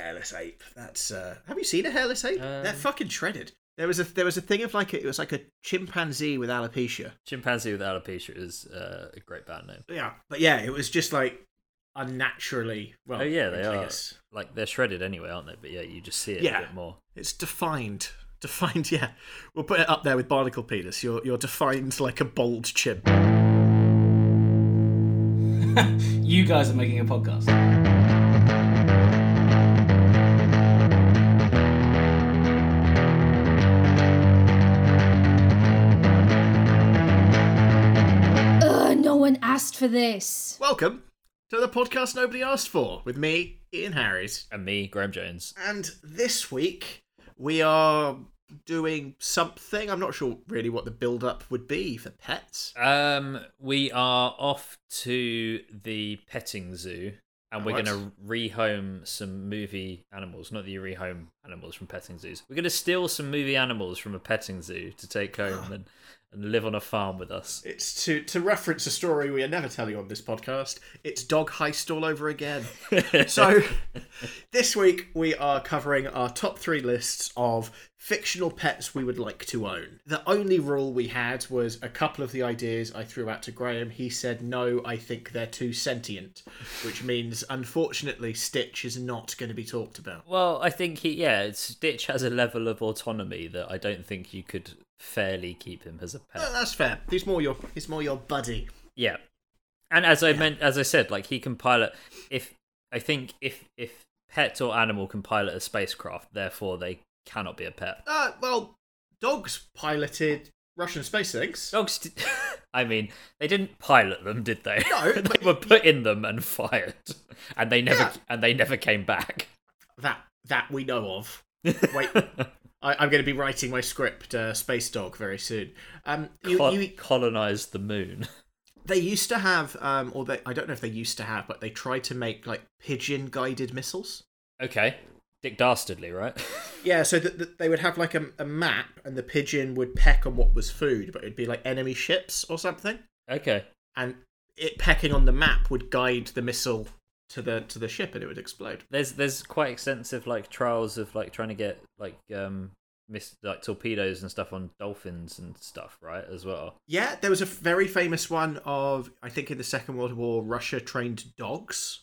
hairless ape. That's. Uh... Have you seen a hairless ape? Um, They're fucking shredded. There was a there was a thing of like a, it was like a chimpanzee with alopecia. Chimpanzee with alopecia is uh, a great band name. Yeah, but yeah, it was just like unnaturally. Well, Oh yeah, they I are. guess. Like they're shredded anyway, aren't they? But yeah, you just see it Yeah. a bit more. It's defined. Defined, yeah. We'll put it up there with barnacle penis. You're you're defined like a bold chimp. You guys are making a podcast. Asked for this. Welcome to the podcast nobody asked for with me, Ian Harris. And me, Graham Jones. And this week we are doing something. I'm not sure really what the build up would be for pets. Um, we are off to the petting zoo, and we're Right. going to rehome some movie animals. Not that you rehome animals from petting zoos. We're going to steal some movie animals from a petting zoo to take home and, and live on a farm with us. It's to to reference a story we are never telling on this podcast. It's dog heist all over again. so this week we are covering our top three lists of fictional pets we would like to own. The only rule we had was a couple of the ideas I threw out to Graham. He said no, I think they're too sentient, which means unfortunately Stitch is not going to be talked about. Well, I think he, yeah, Stitch has a level of autonomy that I don't think you could fairly keep him as a pet. That's fair. He's more your he's more your buddy. Yeah, and as I meant, as I said, like he can pilot. If I think if if pet or animal can pilot a spacecraft, therefore they cannot be a pet. Uh, well, dogs piloted Russian space things. Dogs. I mean, they didn't pilot them, did they? No, they but- were put in them and fired, and they never Yeah. and they never came back. That that we know of. Wait, I, I'm going to be writing my script, uh, Space Dog, very soon. Um, you, Col- you, colonized the moon. they used to have, um, or they, I don't know if they used to have, but they tried to make like pigeon guided missiles. Okay, Dick Dastardly, right? Yeah, so that that they would have like a, a map, and the pigeon would peck on what was food, but it'd be like enemy ships or something, okay. and it pecking on the map would guide the missile to the to the ship, and it would explode. There's there's quite extensive like trials of like trying to get like um miss like torpedoes and stuff on dolphins and stuff, right? As well. Yeah, there was a very famous one of I think in the Second World War, Russia trained dogs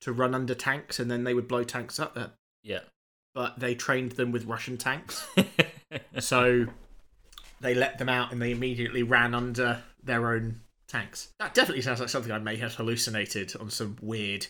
to run under tanks, and then they would blow tanks up. Yeah. but they trained them with Russian tanks, so they let them out, and they immediately ran under their own tanks. That definitely sounds like something I may have hallucinated on some weird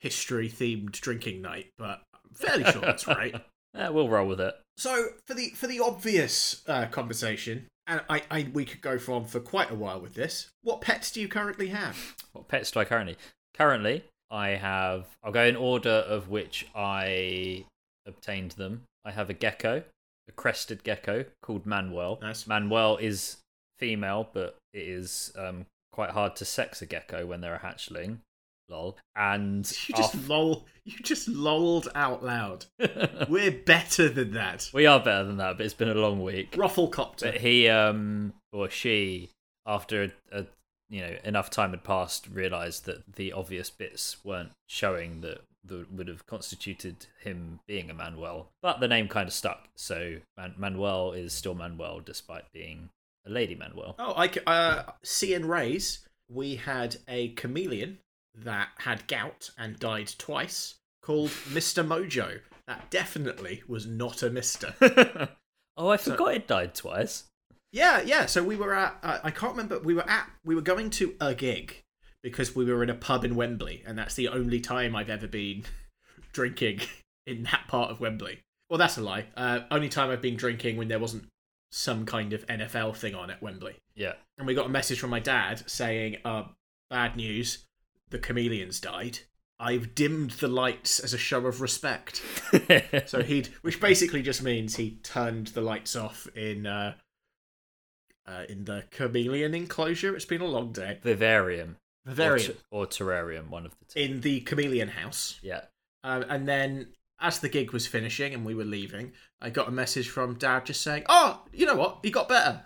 history-themed drinking night, but I'm fairly sure that's right. yeah, we'll roll with it. So for the for the obvious uh, conversation, and I, I we could go on for quite a while with this. What pets do you currently have? What pets do I currently? Currently, I have. I'll go in order of which I obtained them. I have a gecko, a crested gecko called Manuel. Nice. Manuel is female, but it is um, quite hard to sex a gecko when they're a hatchling. Lol. And You just lol. You just lolled out loud. We're better than that. we are better than that, but it's been a long week. Rufflecopter. But he um or she, after a, a you know enough time had passed, realised that the obvious bits weren't showing that that would have constituted him being a Manuel. But the name kind of stuck, so Man- Manuel is still Manuel despite being lady Manuel. Oh, I uh, C and Rays. We had a chameleon that had gout and died twice, called Mister Mojo. That definitely was not a Mister. oh, I forgot it died twice. Yeah, yeah. So we were at. Uh, I can't remember. We were at. We were going to a gig because we were in a pub in Wembley, and that's the only time I've ever been drinking in that part of Wembley. Well, that's a lie. Uh, only time I've been drinking when there wasn't some kind of NFL thing on at Wembley. Yeah. And we got a message from my dad saying, uh, "Bad news. The chameleons died. I've dimmed the lights as a show of respect." So he'd, which basically just means he turned the lights off in uh, uh, in the chameleon enclosure. It's been a long day. Vivarium. Vivarium Or, t- or terrarium, one of the two. in the chameleon house, yeah. um, and then as the gig was finishing and we were leaving, I got a message from Dad just saying, "Oh, you know what? He got better."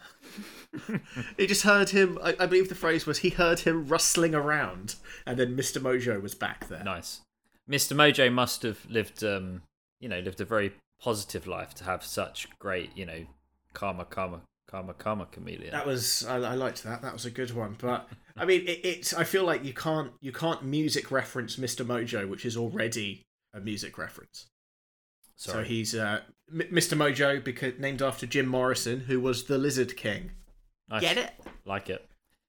he just heard him. I, I believe the phrase was he heard him rustling around, and then Mister Mojo was back there. Nice. Mr. Mojo must have lived, um, you know, lived a very positive life to have such great, you know, karma, karma, karma, karma chameleon. That was I, I liked that. That was a good one. But I mean, it, it's I feel like you can't you can't music reference Mr. Mojo, which is already a music reference. Sorry. So he's uh, M- Mr. Mojo because named after Jim Morrison, who was the Lizard King. Nice. Get it? Like it.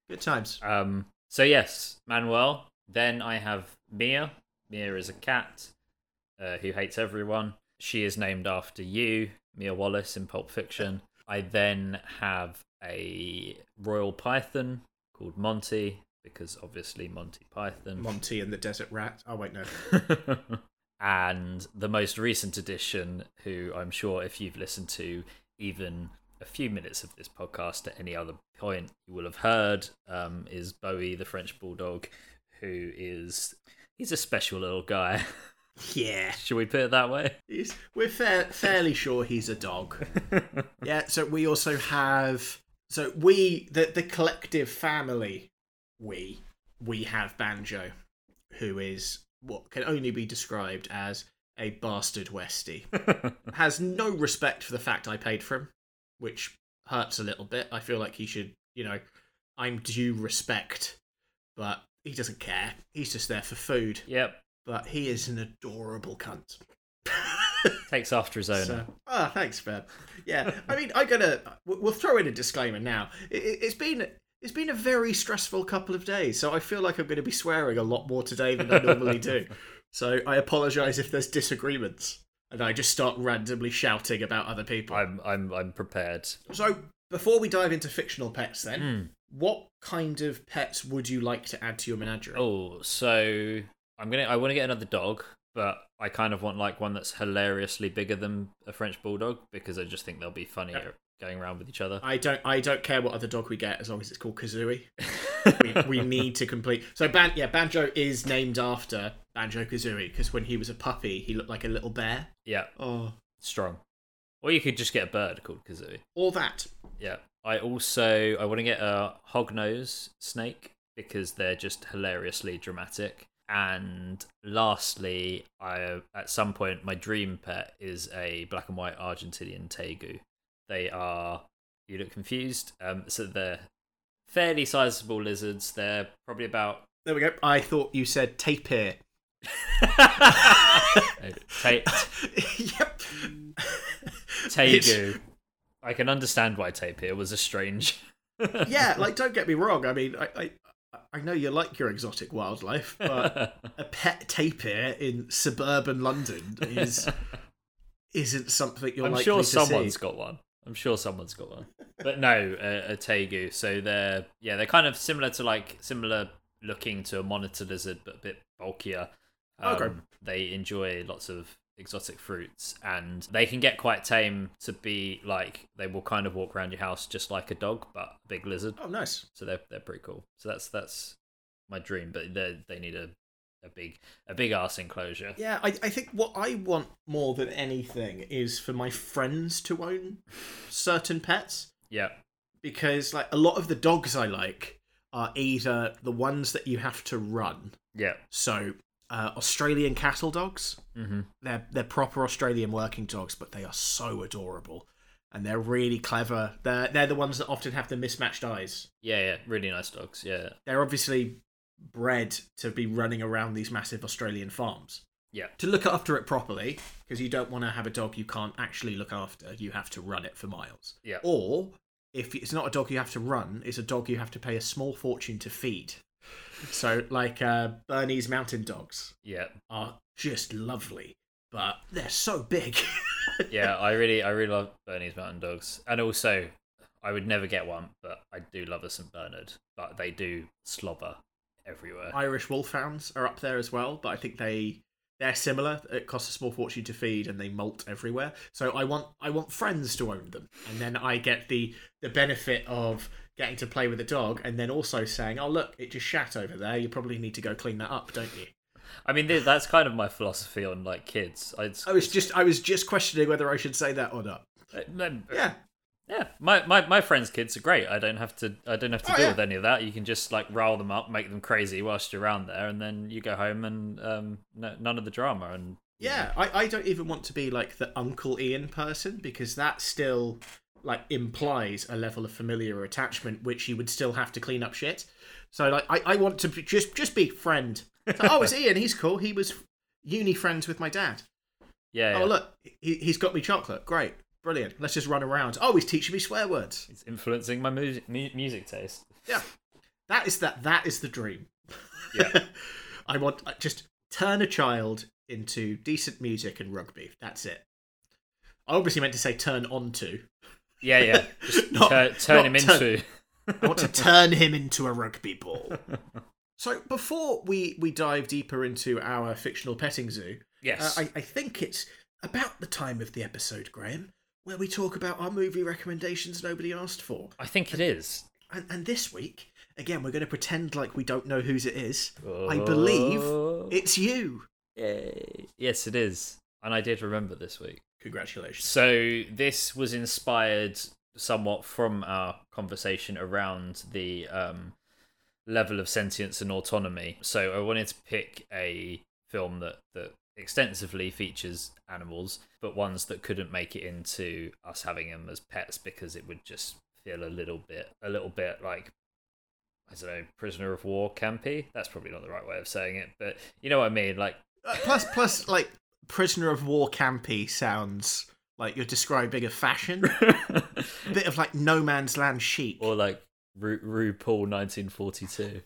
Good times. Um, so yes, Manuel. Then I have Mia. Mia is a cat uh, who hates everyone. She is named after you, Mia Wallace in Pulp Fiction. I then have a royal python called Monty because obviously Monty Python. Monty and the Desert Rat. Oh wait, no. and the most recent addition, who I'm sure if you've listened to even a few minutes of this podcast at any other point, you will have heard, um, is Bowie the French Bulldog, who is he's a special little guy. Yeah, Should we put it that way? he's, we're fair, fairly sure he's a dog. yeah. So we also have so we the the collective family we we have Banjo, who is what can only be described as a bastard Westie. Has no respect for the fact I paid for him, which hurts a little bit. I feel like he should, you know, I'm due respect, but he doesn't care. He's just there for food. yep. But he is an adorable cunt. Takes after his owner. So, ah, thanks, Ben. Yeah, I mean, I'm gonna. We'll we'll throw in a disclaimer now. It, it's been it's been a very stressful couple of days, so I feel like I'm going to be swearing a lot more today than I normally do. So I apologise if there's disagreements and I just start randomly shouting about other people. I'm I'm I'm prepared. So before we dive into fictional pets, then, Hmm. what kind of pets would you like to add to your menagerie? Oh, so I'm gonna. I want to get another dog, but I kind of want like one that's hilariously bigger than a French bulldog because I just think they'll be funnier going around with each other. I don't. I don't care what other dog we get as long as it's called Kazooie. we, we need to complete. So Ban, yeah, Banjo is named after Banjo Kazooie because when he was a puppy, he looked like a little bear. yeah, Oh, strong. Or you could just get a bird called Kazooie. all that. Yeah. I also I want to get a hognose snake because they're just hilariously dramatic. And lastly, I at some point my dream pet is a black and white Argentinian tegu. They are you look confused. Um, so they're fairly sizable lizards. They're probably about There we go. I thought you said tapir. ta- yep. tegu. I can understand why tapir was a strange. yeah, like don't get me wrong. I mean, I, I I know you like your exotic wildlife, but a pet tapir in suburban London is isn't something you're I'm likely sure to someone's see. got one. I'm sure someone's got one. But no, a, a tegu. So they're yeah, they're kind of similar to like similar looking to a monitor lizard, but a bit bulkier. Um, Okay. They enjoy lots of exotic fruits, and they can get quite tame to be like they will kind of walk around your house just like a dog, but a big lizard. Oh, nice. So they're they're pretty cool. So that's that's my dream, but they they need a a big a big ass enclosure. Yeah, I, I think what I want more than anything is for my friends to own certain pets Yeah. because like a lot of the dogs I like are either the ones that you have to run. Yeah. So uh, Australian cattle dogs, hmm they're they're proper Australian working dogs, but they are so adorable and they're really clever. They're they're the ones that often have the mismatched eyes. Yeah, yeah. Really nice dogs. Yeah. They're obviously bred to be running around these massive Australian farms. Yeah. to look after it properly because you don't want to have a dog you can't actually look after you have to run it for miles Yeah. or if it's not a dog you have to run it's a dog you have to pay a small fortune to feed so like uh, bernese mountain dogs Yeah. are just lovely but they're so big yeah, I really, I really love Bernese Mountain Dogs, and also I would never get one, but I do love a St Bernard. But they do slobber everywhere. irish wolfhounds are up there as well but i think they they're similar. It costs a small fortune to feed and they molt everywhere. So i want i want friends to own them. And then i get the the benefit of getting to play with a dog and then also saying oh look it just shat over there. You probably need to go clean that up don't you? I mean, that's kind of my philosophy on like kids. I'd, i was just i was just questioning whether i should say that or not. Uh, yeah Yeah, my, my, my friends' kids are great. I don't have to I don't have to Oh, deal yeah. with any of that. You can just like rile them up, make them crazy whilst you're around there, and then you go home and um, no, none of the drama. And Yeah, I, I don't even want to be like the Uncle Ian person because that still like implies a level of familiar attachment which you would still have to clean up shit. So like I, I want to be- just just be friend. So, oh, it's Ian. He's cool. He was uni friends with my dad. yeah, yeah. Oh look, he, he's got me chocolate. Great, brilliant. Let's just run around. Oh, he's teaching me swear words. it's influencing my music mu- music taste. Yeah, that is that. That is the dream. Yeah. I want I just turn a child into decent music and rugby. That's it. I obviously meant to say turn onto. Yeah, yeah. Just Not- tur- turn not him turn- into. I want to turn him into a rugby ball. So before we we dive deeper into our fictional petting zoo, Yes. uh, I, I think it's about the time of the episode, Graham, where we talk about our movie recommendations nobody asked for. I think it is. And, and this week, again, we're going to pretend like we don't know whose it is. I believe Oh. it's you. Yay. Yes, it is. And I did remember this week. Congratulations. So this was inspired somewhat from our conversation around the um, level of sentience and autonomy. So I wanted to pick a film that that extensively features animals, but ones that couldn't make it into us having them as pets because it would just feel a little bit a little bit like I don't know, prisoner of war campy. That's probably not the right way of saying it, but you know what I mean. Like Uh, plus, plus, like prisoner of war campy sounds like you're describing a fashion. a bit of like no man's land chic. or like Ru- RuPaul 1942.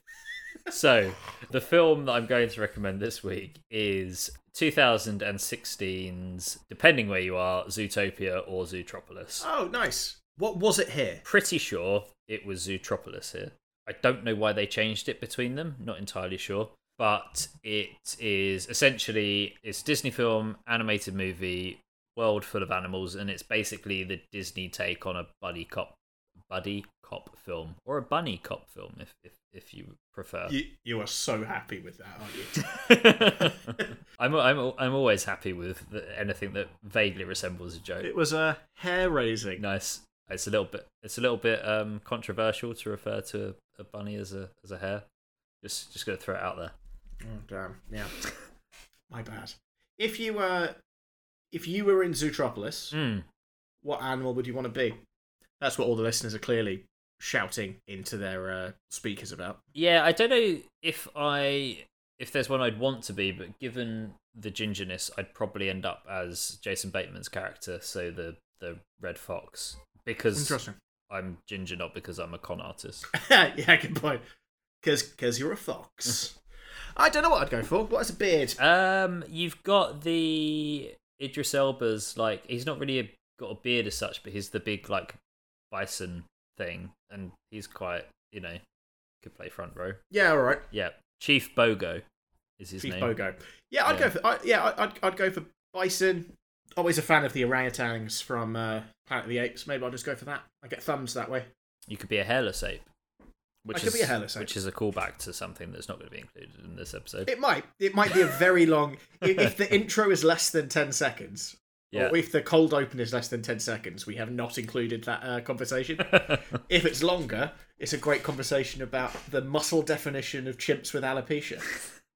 so, the film that I'm going to recommend this week is 2016's, depending where you are, Zootopia or Zootropolis. Oh, nice. What was it here? Pretty sure it was Zootropolis here. I don't know why they changed it between them, not entirely sure. But it is essentially it's a Disney film, animated movie, world full of animals, and it's basically the Disney take on a buddy cop buddy cop film or a bunny cop film if if, if you prefer. You, you are so happy with that, aren't you? I'm I'm I'm always happy with anything that vaguely resembles a joke. it was a hair raising. Nice. It's a little bit it's a little bit um controversial to refer to a bunny as a as a hare. Just just gonna throw it out there. Oh damn! Yeah, my bad. If you were, if you were in Zootropolis, Mm. what animal would you want to be? That's what all the listeners are clearly shouting into their uh, speakers about. Yeah, I don't know if I if there's one I'd want to be, but given the gingerness, I'd probably end up as Jason Bateman's character, so the the red fox, because Interesting. I'm ginger, not because I'm a con artist. yeah, good point. Because because you're a fox. I don't know what I'd go for. What is a beard? Um, you've got the Idris Elba's like he's not really a, got a beard as such, but he's the big like bison thing, and he's quite you know could play front row. Yeah, all right. Yeah, Chief Bogo is his Chief name. Bogo. Yeah, I'd Yeah. go for. I, yeah, I- I'd I'd go for bison. Always a fan of the orangutans from uh, Planet of the Apes. Maybe I'll just go for that. I get thumbs that way. You could be a hairless ape. Which I could is, be a hairless ape. Which is a callback to something that's not going to be included in this episode. It might. It might be a very long. if, if the intro is less than ten seconds, yeah. or if the cold open is less than ten seconds, we have not included that uh, conversation. if it's longer, it's a great conversation about the muscle definition of chimps with alopecia.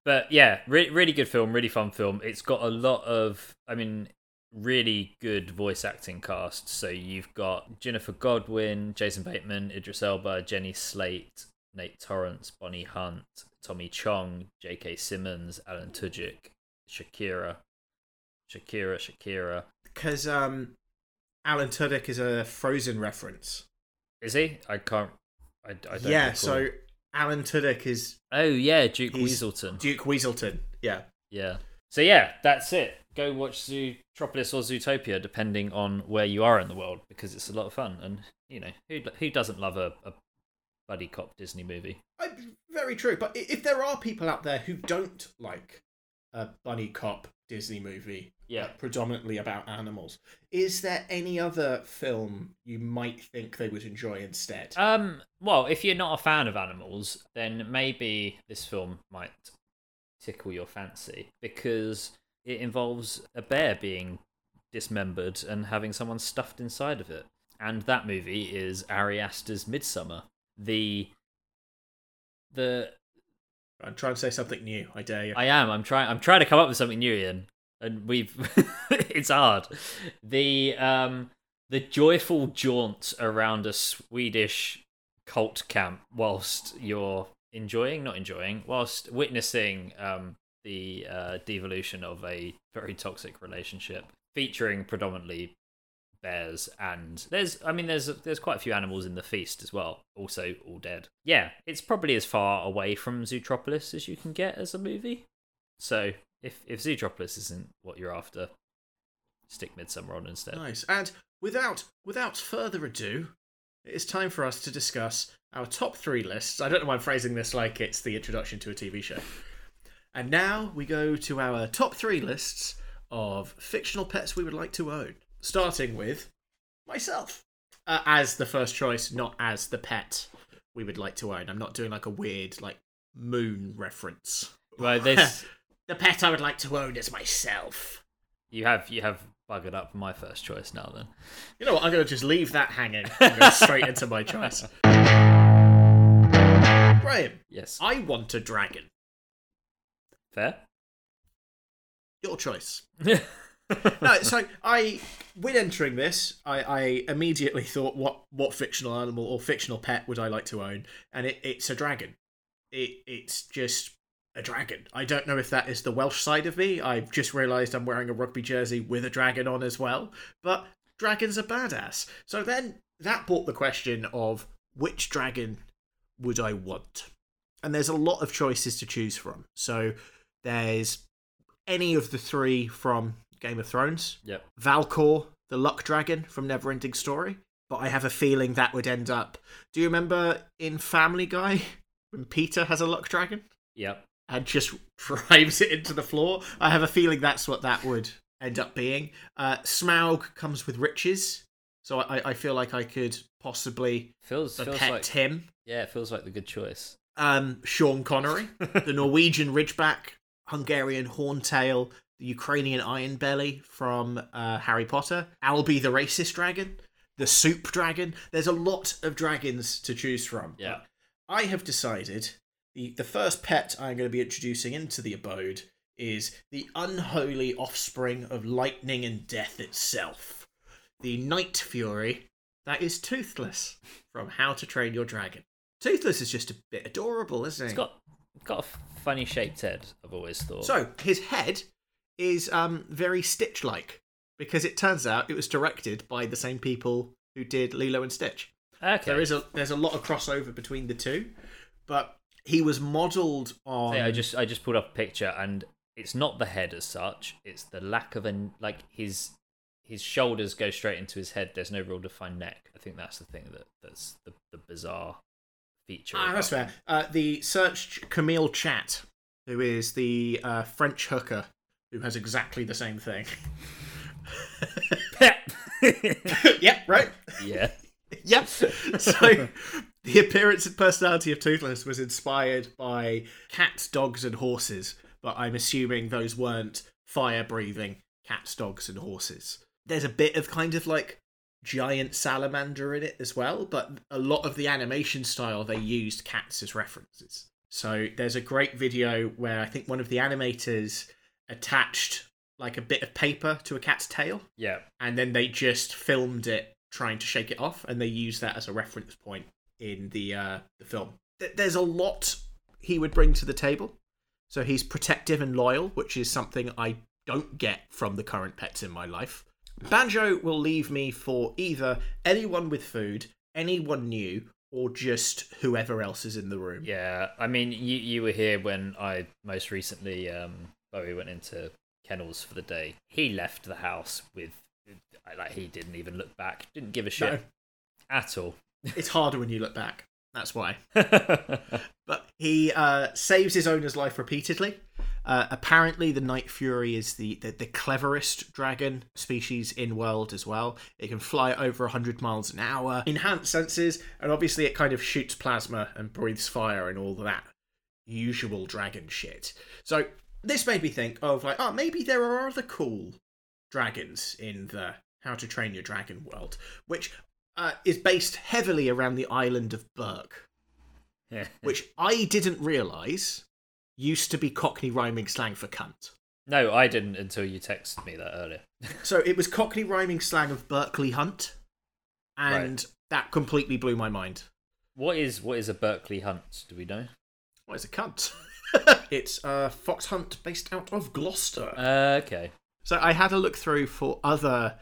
But yeah, re- really good film, really fun film. It's got a lot of, I mean, really good voice acting cast. So you've got Ginnifer Goodwin, Jason Bateman, Idris Elba, Jenny Slate, Nate Torrence, Bonnie Hunt, Tommy Chong, J.K. Simmons, Alan Tudyk, Shakira, Shakira, Shakira. Because um, Alan Tudyk is a Frozen reference. Is he? I can't. I, I don't. yeah, recall. so Alan Tudyk is Oh yeah, Duke Weaselton. Duke Weaselton. Yeah. Yeah. So yeah, that's it. Go watch Zootropolis or Zootopia, depending on where you are in the world, because it's a lot of fun. And you know, who who doesn't love a, a buddy cop Disney movie? I, very true. But if there are people out there who don't like a bunny cop Disney movie, Yeah. uh, predominantly about animals, is there any other film you might think they would enjoy instead? Um. Well, if you're not a fan of animals, then maybe this film might tickle your fancy because it involves a bear being dismembered and having someone stuffed inside of it. and that movie is Ari Aster's Midsommar. The the I'm trying to say something new. I dare you. I am. I'm trying. I'm trying to come up with something new, Ian, and we've. it's hard. The um the joyful jaunt around a Swedish cult camp whilst you're enjoying, not enjoying, whilst witnessing um the uh, devolution of a very toxic relationship, featuring predominantly bears and there's I mean there's there's quite a few animals in the feast as well, also all dead. Yeah, it's probably as far away from Zootropolis as you can get as a movie. So if if Zootropolis isn't what you're after, stick Midsommar on instead. Nice. And without without further ado, it is time for us to discuss our top three lists. I don't know why I'm phrasing this like it's the introduction to a TV show. And now we go to our top three lists of fictional pets we would like to own. Starting with myself. Uh, as the first choice, not as the pet we would like to own. I'm not doing like a weird like moon reference. Well, this The pet I would like to own is myself. you have you have buggered up my first choice now. Then You know what? I'm going to just leave that hanging and go straight into my choice. Graham, yes, I want a dragon. fair. Your choice. No, so I, when entering this, I, I immediately thought, what what fictional animal or fictional pet would I like to own? And it, it's a dragon. It it's just a dragon. I don't know if that is the Welsh side of me. I've just realised I'm wearing a rugby jersey with a dragon on as well. But dragons are badass. So then that brought the question of which dragon would I want? And there's a lot of choices to choose from. So there's any of the three from Game of Thrones. Yep. Falkor, the luck dragon from Neverending Story. But I have a feeling that would end up. Do you remember in Family Guy when Peter has a luck dragon Yep. and just drives it into the floor? I have a feeling that's what that would end up being. Uh, Smaug comes with riches, so I, I feel like I could possibly Feels feels pet like him. yeah, it feels like the good choice. Um, Sean Connery, the Norwegian Ridgeback, Hungarian Horntail, the Ukrainian Iron Belly from uh, Harry Potter, Albie the Racist Dragon, the Soup Dragon. There's a lot of dragons to choose from. Yeah. I have decided the, the first pet I'm going to be introducing into the abode is the unholy offspring of lightning and death itself, the Night Fury that is Toothless from How to Train Your Dragon. Toothless is just a bit adorable, isn't he? It's got got a funny shaped head. I've always thought. So his head is um, very Stitch-like because it turns out it was directed by the same people who did Lilo and Stitch. okay. There is a there's a lot of crossover between the two, but he was modelled on. So I just I just pulled up a picture and it's not the head as such. It's the lack of an like his his shoulders go straight into his head. There's no real defined neck. I think that's the thing that that's the, the bizarre feature. Ah, that's fair. Uh, the search Camille Chat, who is the uh, French hooker who has exactly the same thing. yep, right. yeah. Yep. So the appearance and personality of Toothless was inspired by cats, dogs, and horses, but I'm assuming those weren't fire breathing cats, dogs, and horses. There's a bit of kind of like giant salamander in it as well, but a lot of the animation style they used cats as references. So there's a great video where I think one of the animators attached like a bit of paper to a cat's tail Yeah. and then they just filmed it trying to shake it off, and they use that as a reference point in the uh, the film. Th- There's a lot he would bring to the table. So he's protective and loyal, which is something I don't get from the current pets in my life. Banjo will leave me for either anyone with food, anyone new, or just whoever else is in the room. Yeah. I mean, you you were here when I most recently um Bowie went into kennels for the day. He left the house with like he didn't even look back. Didn't give a shit No. at all. It's harder when you look back. That's why. But he uh, saves his owner's life repeatedly. Uh, apparently, the Night Fury is the, the, the cleverest dragon species in world as well. It can fly over 100 miles an hour, enhanced senses, and obviously it kind of shoots plasma and breathes fire and all that usual dragon shit. So this made me think of like, oh, maybe there are other cool dragons in the How to Train Your Dragon world, which uh, is based heavily around the island of Berk, which I didn't realise used to be Cockney rhyming slang for cunt. No, I didn't until you texted me that earlier. So it was Cockney rhyming slang of Berkeley Hunt, and that completely blew my mind. What is what is a Berkeley hunt? Do we know? What is a cunt? it's a fox hunt based out of Gloucester. Uh, okay. So I had a look through for other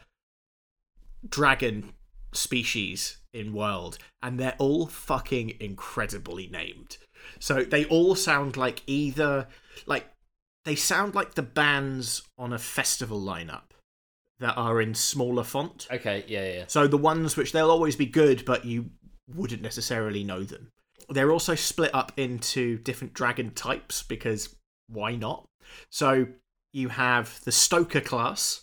dragon species in world, and they're all fucking incredibly named. So they all sound like either like they sound like the bands on a festival lineup that are in smaller font. Okay. Yeah. Yeah. So the ones which they'll always be good, but you wouldn't necessarily know them. They're also split up into different dragon types because why not? So you have the Stoker class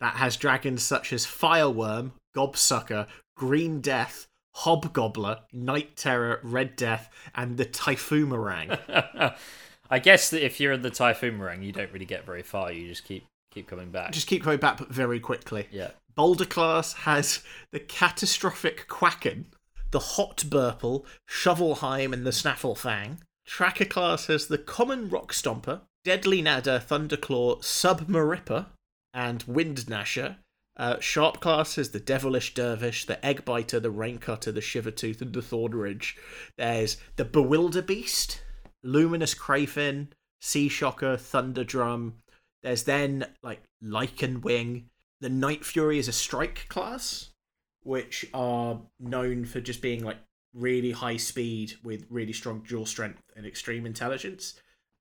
that has dragons such as Fireworm, Gobsucker, Green Death, Hobgobbler, Night Terror, Red Death, and the Typhoomerang. I guess that if you're in the Typhoon Meringue, you don't really get very far. You just keep keep coming back. Just keep going back, but very quickly. Yeah. Boulder class has the catastrophic Quaken, the Hot Burple, Shovelhelm, and the Snafflefang. Tracker class has the common Rock Stomper, Deadly Nadder, Thunderclaw, Submaripper, and Wind Gnasher. Uh, sharp class has the Devilish Dervish, the Eggbiter, the Raincutter, the Shivertooth, and the Thornridge. There's the Bewilder Beast, Luminous Crayfin, Sea Shocker, Thunderdrum. There's then like Lichen Wing. The Night Fury is a strike class, which are known for just being like really high speed with really strong dual strength and extreme intelligence.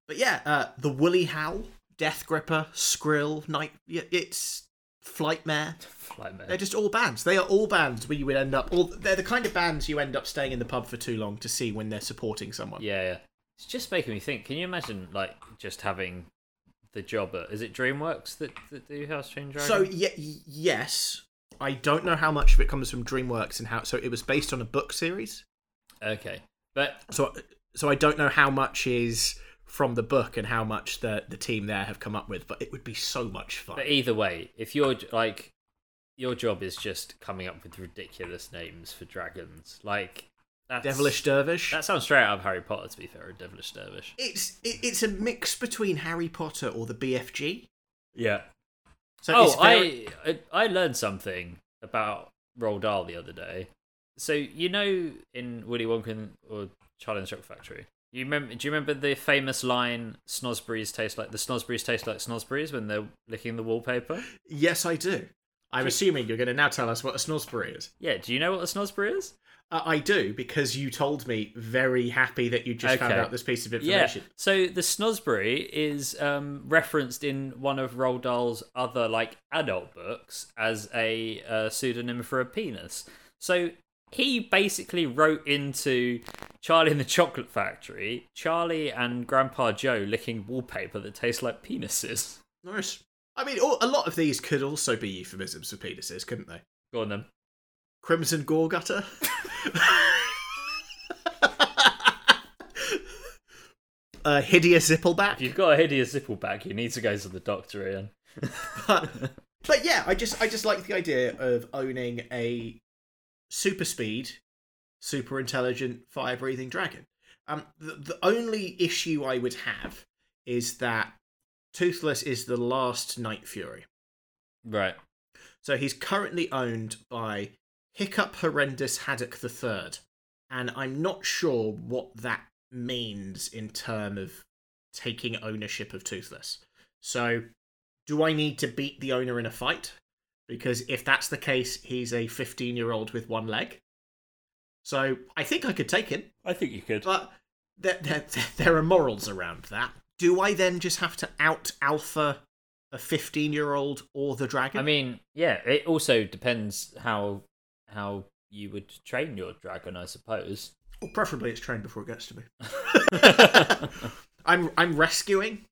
But yeah, uh, the Woolly Howl, Death Gripper, Skrill, Night. Yeah, it's Flightmare. Flightmare. They're just all bands. They are all bands where you would end up. All they're the kind of bands you end up staying in the pub for too long to see when they're supporting someone. Yeah, yeah. It's just making me think. Can you imagine, like, just having the job at is it DreamWorks that, that do House Train Dragon? So yeah, yes, I don't know how much of it comes from DreamWorks and how. So it was based on a book series. okay, but So so I don't know how much is from the book and how much the the team there have come up with, but it would be so much fun. but either way, if you're like your job is just coming up with ridiculous names for dragons, like that's, Devilish Dervish. That sounds straight out of Harry Potter. To be fair, a Devilish Dervish. It's it, it's a mix between Harry Potter or the BFG. Yeah. So oh, very, I, I I learned something about Roald Dahl the other day. So you know, in Willy Wonka or Charlie and the Chocolate Factory, you remember? Do you remember the famous line "Snozberries taste like the Snozberries taste like Snozberries" when they're licking the wallpaper? yes, I do. I'm assuming you're going to now tell us what a snozberry is. Yeah. Do you know what a Snozberry is? Uh, I do because you told me. Very happy that you just found out this piece of Yeah. information. So the Snozberry is um, referenced in one of Roald Dahl's other like adult books as a uh, pseudonym for a penis. So he basically wrote into Charlie and the Chocolate Factory, Charlie and Grandpa Joe licking wallpaper that tastes like penises. Nice. I mean, a lot of these could also be euphemisms for penises, couldn't they? Go on then. Crimson Gore Gutter. a hideous If Zippleback. you've got a hideous zippleback, you need to go to the doctor, Ian. but, but yeah, I just I just like the idea of owning a super speed, super intelligent, fire breathing dragon. Um, the, the only issue I would have is that Toothless is the last Night Fury. Right. So he's currently owned by Hiccup Horrendous Haddock III, and I'm not sure what that means in term of taking ownership of Toothless. So, do I need to beat the owner in a fight? Because if that's the case, he's a 15 year old with one leg. So, I think I could take him, I think you could. but there, there, there are morals around that. Do I then just have to out alpha a 15 year old or the dragon? I mean, yeah. It also depends how how you would train your dragon, I suppose. Well, preferably it's trained before it gets to me. I'm I'm rescuing.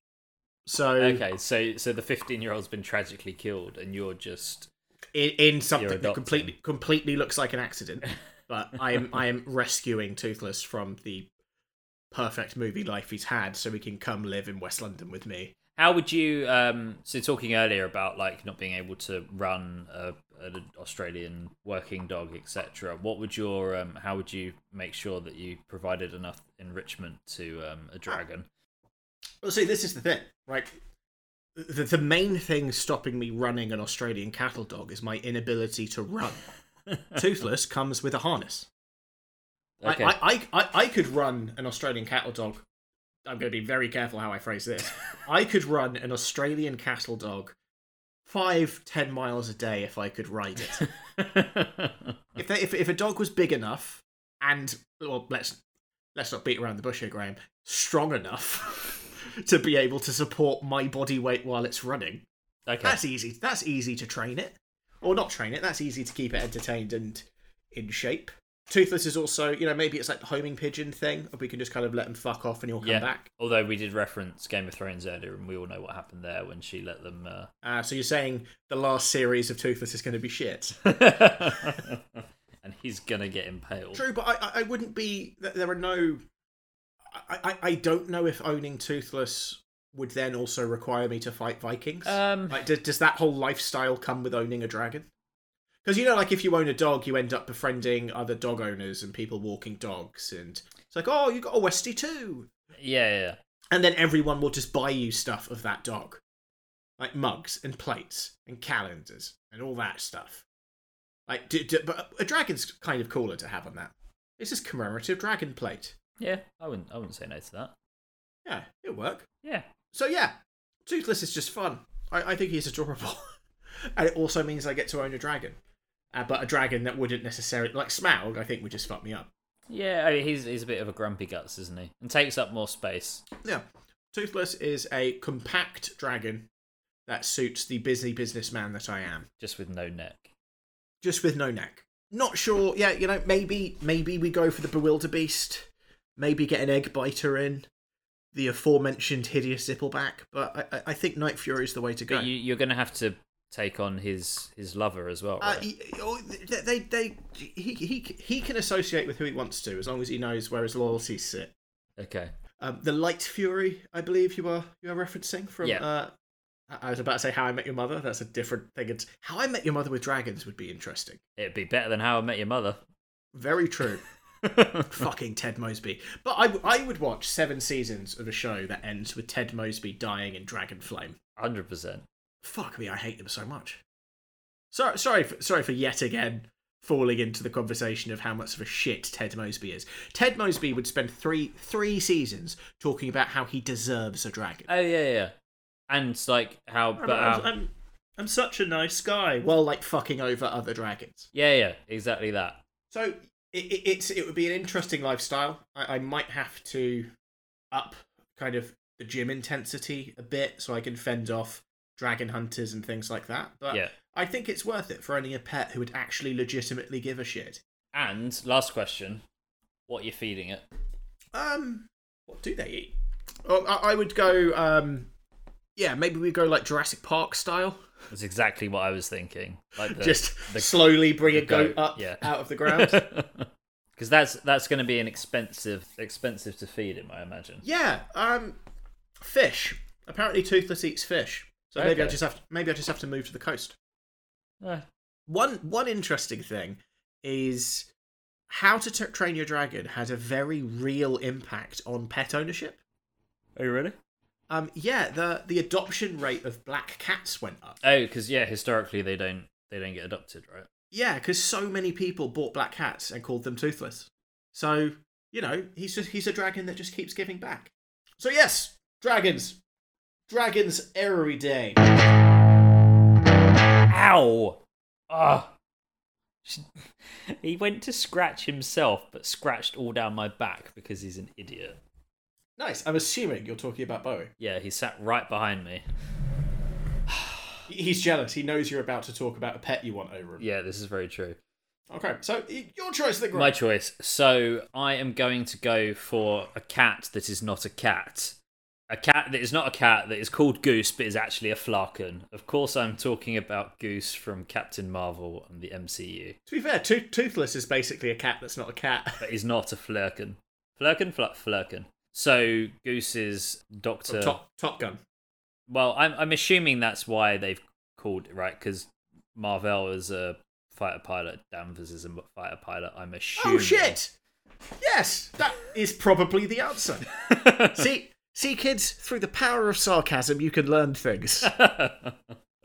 So Okay, so so the fifteen year old's been tragically killed, and you're just in, in something that completely completely looks like an accident, but I am I am rescuing Toothless from the perfect movie life he's had, so he can come live in West London with me. How would you? Um, so talking earlier about like not being able to run a, an Australian working dog, etc. What would your? Um, how would you make sure that you provided enough enrichment to um, a dragon? Well, see, this is the thing, right? The, the main thing stopping me running an Australian cattle dog is my inability to run. Toothless comes with a harness. Okay. I, I, I, I could run an Australian cattle dog. I'm going to be very careful how I phrase this. I could run an Australian cattle dog five, ten miles a day if I could ride it. if, they, if if a dog was big enough and well, let's let's not beat around the bush here, Graham. Strong enough to be able to support my body weight while it's running. okay. That's easy. That's easy to train it, or not train it. That's easy to keep it entertained and in shape. Toothless is also, you know, maybe it's like the homing pigeon thing, or we can just kind of let him fuck off and he'll come Yeah. back. Although we did reference Game of Thrones earlier, and we all know what happened there when she let them. Uh... Uh, so you're saying the last series of Toothless is going to be shit? and he's gonna get impaled. True, but I, I- I wouldn't be. There are no. I, I, I don't know if owning Toothless would then also require me to fight Vikings. Um, Like, does, does that whole lifestyle come with owning a dragon? Because you know, like if you own a dog, you end up befriending other dog owners and people walking dogs, and it's like, oh, you got a Westie too, yeah, yeah, yeah. and then everyone will just buy you stuff of that dog, like mugs and plates and calendars and all that stuff. Like, d d but a dragon's kind of cooler to have on that. It's just commemorative dragon plate. Yeah, I wouldn't. I wouldn't say no to that. Yeah, it'll work. Yeah. So yeah, Toothless is just fun. I, I think he's adorable, and it also means I get to own a dragon. Uh, but a dragon that wouldn't necessarily like Smaug, I think would just fuck me up. Yeah, I mean, he's he's a bit of a grumpy guts, isn't he? And takes up more space. Yeah, Toothless is a compact dragon that suits the busy businessman that I am, just with no neck. just with no neck. Not sure. Yeah, you know, maybe maybe we go for the Bewilder Beast. Maybe get an egg biter in. The aforementioned hideous Zippleback, but I, I- think Night Fury is the way to go. But you, you're going to have to take on his his lover as well, Uh, he, oh, they, they, he, he, he can associate with who he wants to, as long as he knows where his loyalties sit. okay. Um, the Light Fury, I believe you are you are referencing from. Yeah. Uh, I was about to say How I Met Your Mother. That's a different thing. It's How I Met Your Mother with dragons would be interesting. It'd be better than How I Met Your Mother. Very true. Fucking Ted Mosby. But I, I would watch seven seasons of a show that ends with Ted Mosby dying in dragon flame. Hundred percent. Fuck me, I hate him so much. Sorry, sorry, for, sorry for yet again falling into the conversation of how much of a shit Ted Mosby is. Ted Mosby would spend three three seasons talking about how he deserves a dragon. Oh yeah, yeah. And like how, but I'm, how, I'm, I'm such a nice guy. Well, like fucking over other dragons. yeah, yeah, exactly that. So it, it, it's it would be an interesting lifestyle. I, I might have to up kind of the gym intensity a bit so I can fend off dragon hunters and things like that. But Yeah. I think it's worth it for owning a pet who would actually legitimately give a shit. And last question: What are you feeding it? Um, what do they eat? Oh, I, I would go. Um, yeah, maybe we go like Jurassic Park style. That's exactly what I was thinking. Like the, Just the slowly bring a goat, goat, up yeah. out of the ground. because that's that's going to be an expensive expensive to feed him, I imagine. yeah. Um, fish. Apparently, Toothless eats fish. So maybe I just have to, maybe I just have to move to the coast. Uh, One one interesting thing is how to t- train your dragon has a very real impact on pet ownership. oh really? Um, yeah, the the adoption rate of black cats went up. Oh, because yeah, historically they don't they don't get adopted, right? Yeah, because so many people bought black cats and called them toothless. So you know, he's just, he's a dragon that just keeps giving back. So yes, dragons, dragons every day. Ow! Ah. He went to scratch himself, but scratched all down my back because he's an idiot. Nice. I'm assuming you're talking about Bowie. Yeah, he sat right behind me. He's jealous. He knows you're about to talk about a pet you want over him. Yeah, this is very true. Okay, so your choice, the My choice. So I am going to go for a cat that is not a cat. A cat that is not a cat that is called Goose but is actually a Flerken. Of course, I'm talking about Goose from Captain Marvel and the MCU. To be fair, to- Toothless is basically a cat that's not a cat. But he's not a Flerken. Flerken? Fl- Flerken. So Goose is Doctor. Top Top Gun. Well, I'm I'm assuming that's why they've called it right because Marvell is a fighter pilot, Danvers is a fighter pilot. I'm assuming. Oh shit! Yes, that is probably the answer. see, see, kids, through the power of sarcasm, you can learn things.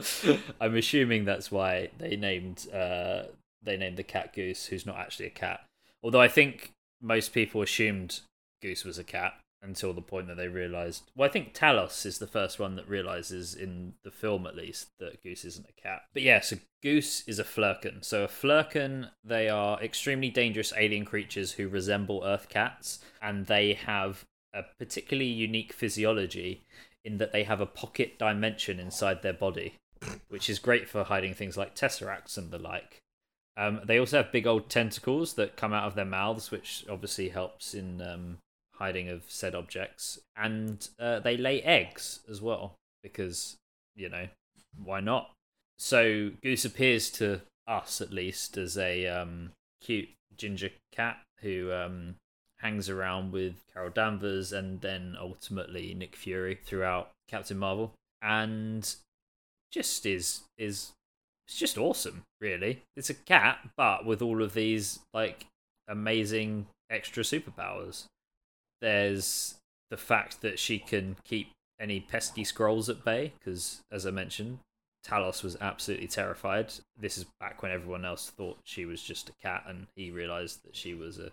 I'm assuming that's why they named uh, they named the cat Goose, who's not actually a cat. Although I think most people assumed Goose was a cat until the point that they realized. Well, I think Talos is the first one that realizes in the film, at least, that Goose isn't a cat. But yeah, so Goose is a Flerken. So a Flerken, they are extremely dangerous alien creatures who resemble Earth cats, and they have a particularly unique physiology in that they have a pocket dimension inside their body, which is great for hiding things like tesseracts and the like. Um, they also have big old tentacles that come out of their mouths, which obviously helps in um, hiding of said objects. And uh, they lay eggs as well, because, you know, why not? So Goose appears to us, at least, as a um, cute ginger cat who um, hangs around with Carol Danvers and then ultimately Nick Fury throughout Captain Marvel. And just is is it's just awesome, really. It's a cat, but with all of these like amazing extra superpowers. There's the fact that she can keep any pesky Skrulls at bay, because as I mentioned, Talos was absolutely terrified. This is back when everyone else thought she was just a cat, and he realized that she was a,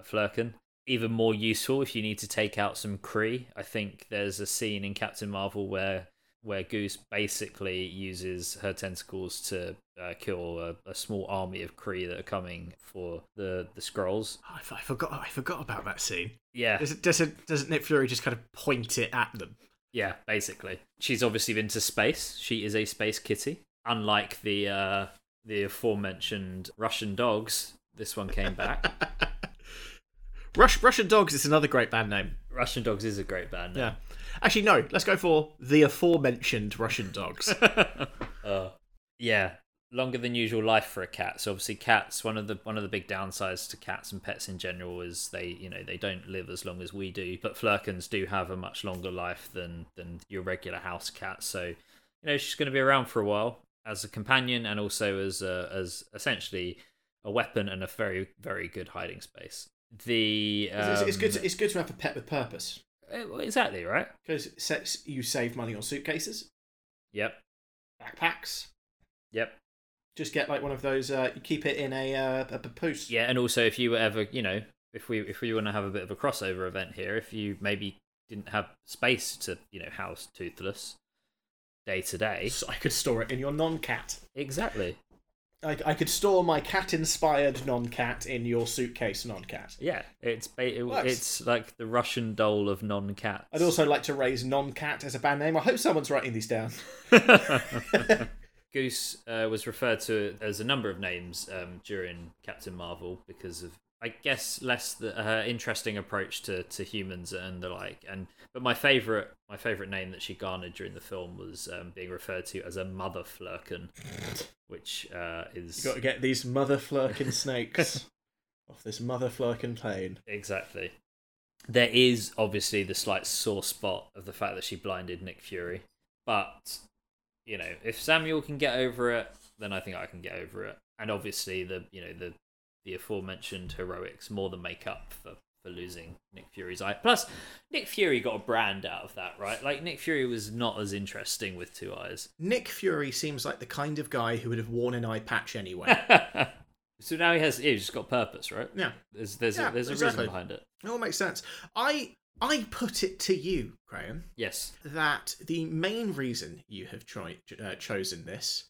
a Flerken. Even more useful if you need to take out some Kree. I think there's a scene in Captain Marvel where where Goose basically uses her tentacles to uh, kill a, a, small army of Kree that are coming for the the Skrulls. Oh, I, I, forgot. I forgot about that scene. Yeah. Does it, does it, does Nick Fury just kind of point it at them? Yeah, basically. She's obviously been to space. She is a space kitty. Unlike the uh, the aforementioned Russian dogs, this one came back. Rush, Russian Dogs is another great band name. Russian Dogs is a great band name. Yeah. Actually, no. Let's go for the aforementioned Russian Dogs. uh, yeah, longer than usual life for a cat. So obviously, cats one of the one of the big downsides to cats and pets in general is they you know they don't live as long as we do. But Flerkens do have a much longer life than than your regular house cat. So you know she's going to be around for a while as a companion and also as a, as essentially a weapon and a very very good hiding space. The um, it's, it's, good. To, it's good to have a pet with purpose. Uh, exactly right. Because you save money on suitcases. Yep. Backpacks. Yep. Just get like one of those. Uh, you keep it in a uh, a papoose. Yeah, and also if you were ever, you know, if we if we want to have a bit of a crossover event here, if you maybe didn't have space to, you know, house Toothless day to day, so I could store it in your non-cat. Exactly. I, I could store my cat-inspired non-cat in your suitcase non-cat. Yeah, it's it, it's like the Russian doll of non-cats. I'd also like to raise non-cat as a band name. I hope someone's writing these down. Goose uh, was referred to as a number of names um, during Captain Marvel because of I guess less the, her interesting approach to, to humans and the like. And but my favorite my favorite name that she garnered during the film was um, being referred to as a mother Flerken, which uh, is you got to get these mother Flerken snakes off this mother flurkin plane. Exactly. There is obviously the slight sore spot of the fact that she blinded Nick Fury, but you know if Samuel can get over it, then I think I can get over it. And obviously the you know the the aforementioned heroics more than make up for, for losing Nick Fury's eye. Plus, Nick Fury got a brand out of that, right? Like, Nick Fury was not as interesting with two eyes. Nick Fury seems like the kind of guy who would have worn an eye patch anyway. so now he has, he's just got purpose, right? Yeah. There's, there's, yeah, a, there's a exactly. reason behind it. It all makes sense. I I put it to you, Graham. Yes. That the main reason you have tried, uh, chosen this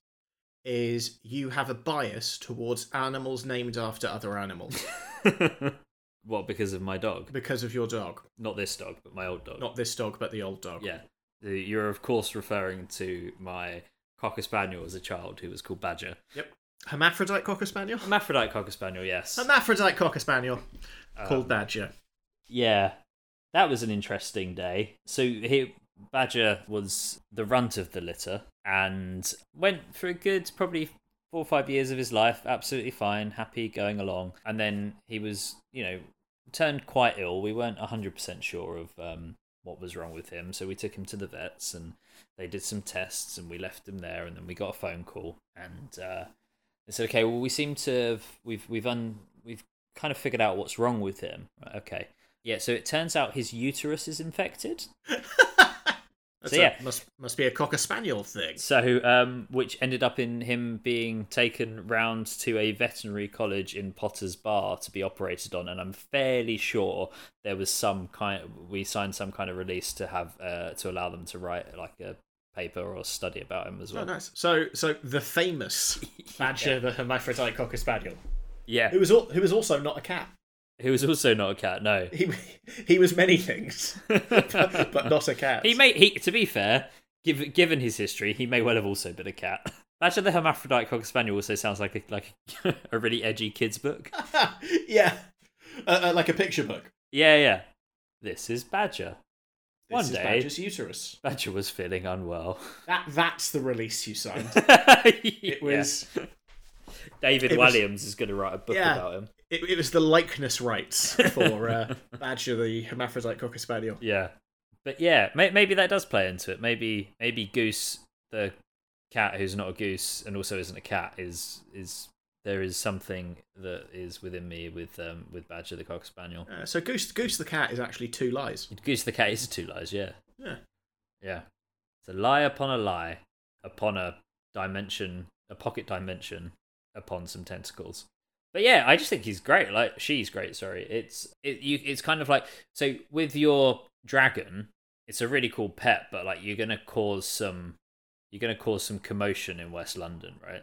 is you have a bias towards animals named after other animals. what, because of my dog? Because of your dog. Not this dog, but my old dog. Not this dog, but the old dog. Yeah. You're, of course, referring to my Cocker Spaniel as a child who was called Badger. Yep. Hermaphrodite Cocker Spaniel? Hermaphrodite Cocker Spaniel, yes. Hermaphrodite Cocker Spaniel um, called Badger. Yeah. That was an interesting day. So he, Badger was the runt of the litter and went for a good probably four or five years of his life absolutely fine, happy going along. And then he was, you know, turned quite ill. We weren't 100% sure of um, what was wrong with him. So we took him to the vets and they did some tests and we left him there and then we got a phone call and uh, they said, okay, well we seem to have we've we've un we've kind of figured out what's wrong with him. Okay, yeah. So it turns out his uterus is infected. That's So, a- yeah. must must be a cocker spaniel thing. So, um, which ended up in him being taken round to a veterinary college in Potter's Bar to be operated on, and I'm fairly sure there was some kind. We signed some kind of release to have uh, to allow them to write like a paper or study about him as Oh, well. nice. So, so the famous Badger, the hermaphrodite cocker spaniel, Yeah, who was al- who was also not a cat. Who was also not a cat. No, He he was many things, but, but not a cat. he may. He to be fair, given given his history, he may well have also been a cat. Imagine the hermaphrodite cocker spaniel also sounds like a like a really edgy kids book. yeah, uh, uh, like a picture book. Yeah, yeah. This is Badger. This One is day- Badger's uterus. Badger was feeling unwell. That that's the release you signed. it was David it was- Walliams is going to write a book Yeah. about him. It, it was the likeness rights for uh, Badger, the hermaphrodite cocker spaniel. Yeah, but yeah, may- maybe that does play into it. Maybe maybe Goose, the cat who's not a goose and also isn't a cat, is is there is something that is within me with um with Badger the cocker spaniel. Uh, so Goose Goose the cat is actually two lies. Goose the cat is two lies. Yeah, Yeah. yeah. It's a lie upon a lie upon a dimension, a pocket dimension upon some tentacles. But yeah, I just think he's great. Like she's great. Sorry, it's it. You, it's kind of like so with your dragon. It's a really cool pet, but like you're gonna cause some, you're gonna cause some commotion in West London, right?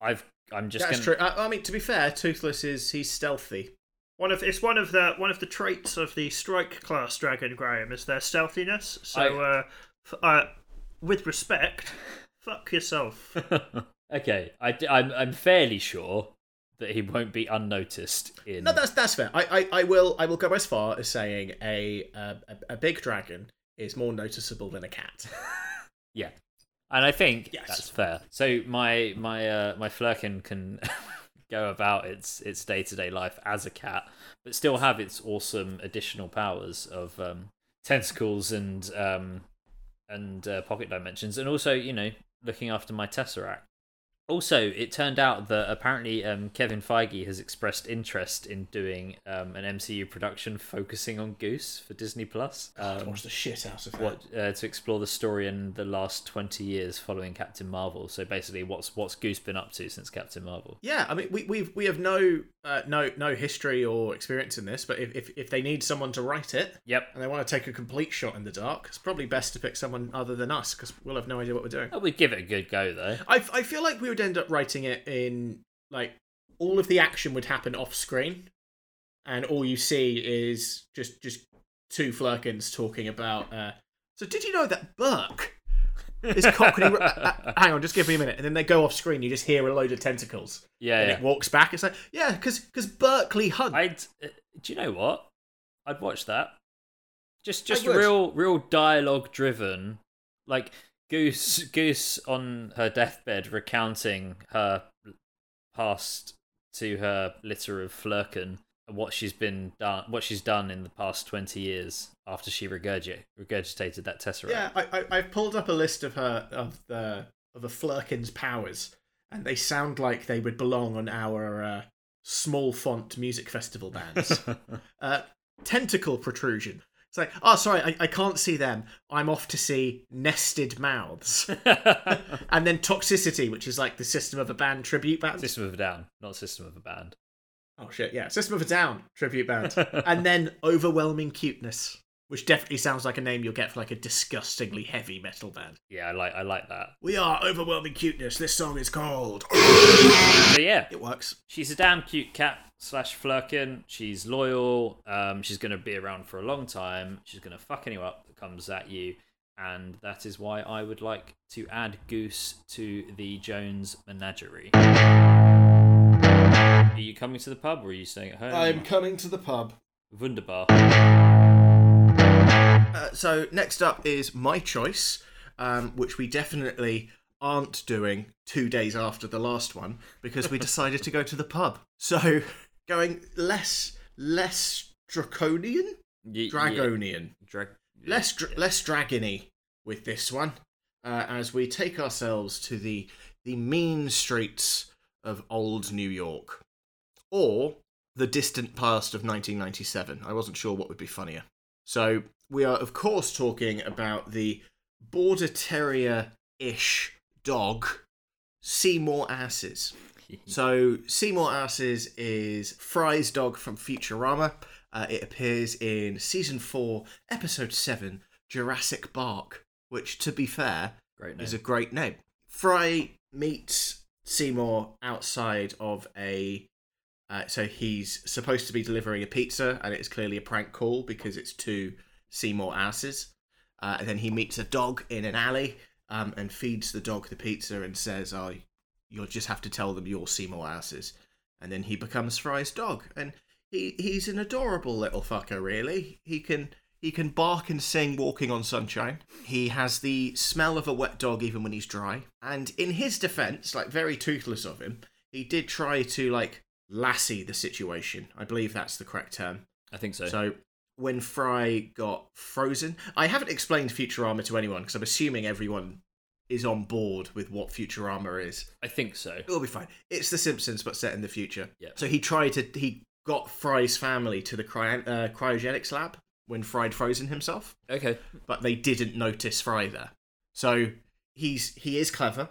I've. I'm just That's gonna. true. I, I mean, to be fair, Toothless is he's stealthy. One of it's one of the one of the traits of the strike class dragon, Graham, is their stealthiness. So, I- uh, f- uh, with respect, fuck yourself. okay, I, am I'm fairly sure that he won't be unnoticed in. No, that's that's fair. I, I, I will I will go as far as saying a a, a big dragon is more noticeable than a cat. Yeah, and I think Yes. that's fair. So my my uh, my Flerken can go about its its day to day life as a cat, but still have its awesome additional powers of um, tentacles and um, and uh, pocket dimensions, and also you know looking after my Tesseract. Also, it turned out that apparently um, Kevin Feige has expressed interest in doing um, an MCU production focusing on Goose for Disney Plus. Um, watch the shit out of that. what uh, to explore the story in the last 20 years following Captain Marvel. So basically what's what's Goose been up to since Captain Marvel? Yeah, I mean, we we've, we have no uh, no no history or experience in this, but if, if if they need someone to write it Yep. and they want to take a complete shot in the dark, it's probably best to pick someone other than us because we'll have no idea what we're doing. Oh, we'd give it a good go though. I I feel like we would end up writing it in like all of the action would happen off screen, and all you see is just just two Flerkens talking about. Uh, so did you know that Berk is Cockney? uh, hang on, just give me a minute, and then they go off screen. You just hear a load of tentacles, Yeah. and yeah. it walks back. It's like yeah, because because Berkeley Hunt. I'd uh, do you know what? I'd watch that. Just just real real dialogue driven like Goose Goose on her deathbed recounting her past to her litter of Flerken what she's been done what she's done in the past 20 years after she regurgi- regurgitated that tesseract. Yeah, I, I I've pulled up a list of her of the of the Flerken's powers, and they sound like they would belong on our uh, small font music festival bands. uh, tentacle protrusion. It's like, oh, sorry, I, I can't see them. I'm off to see nested mouths, and then toxicity, which is like the System of a Band tribute band. System of a Down, not System of a Band. Oh shit, yeah, System of a Down tribute band, and then overwhelming cuteness, which definitely sounds like a name you'll get for like a disgustingly heavy metal band. Yeah, I like I like that. We are overwhelming cuteness. This song is called. So yeah, It works. she's a damn cute cat slash Flerken. She's loyal. Um, she's going to be around for a long time. She's going to fuck anyone up that comes at you. And that is why I would like to add Goose to the Jones menagerie. Are you coming to the pub or are you staying at home? I'm coming to the pub. Wunderbar. Uh, so next up is my choice, um, which we definitely aren't doing two days after the last one because we decided to go to the pub. So going less less draconian, Y- dragonian. Yeah, Dra- less dr- less dragony with this one, uh, as we take ourselves to the the mean streets of old New York, or the distant past of 1997. I wasn't sure what would be funnier. So we are, of course, talking about the border terrier ish dog, Seymour Asses. So Seymour Asses is Fry's dog from Futurama. Uh, it appears in season four, episode seven, Jurassic Bark, which, to be fair, is a great name. Fry meets Seymour outside of a. Uh, so he's supposed to be delivering a pizza, and it's clearly a prank call because it's two Seymour asses. Uh, and then he meets a dog in an alley um, and feeds the dog the pizza and says, "Oh, you'll just have to tell them you're Seymour asses." And then he becomes Fry's dog, and he he's an adorable little fucker. Really, he can he can bark and sing walking on sunshine. He has the smell of a wet dog even when he's dry. And in his defense, like very toothless of him, he did try to like lassie the situation. I believe that's the correct term. I think so. So when Fry got frozen, I haven't explained Futurama to anyone because I'm assuming everyone is on board with what Futurama is. I think so. It'll be fine. It's The Simpsons, but set in the future. Yeah. So he tried to. He got Fry's family to the cryo, uh, cryogenics lab when Fry had frozen himself, Okay. but they didn't notice Fry there. So he's he is clever.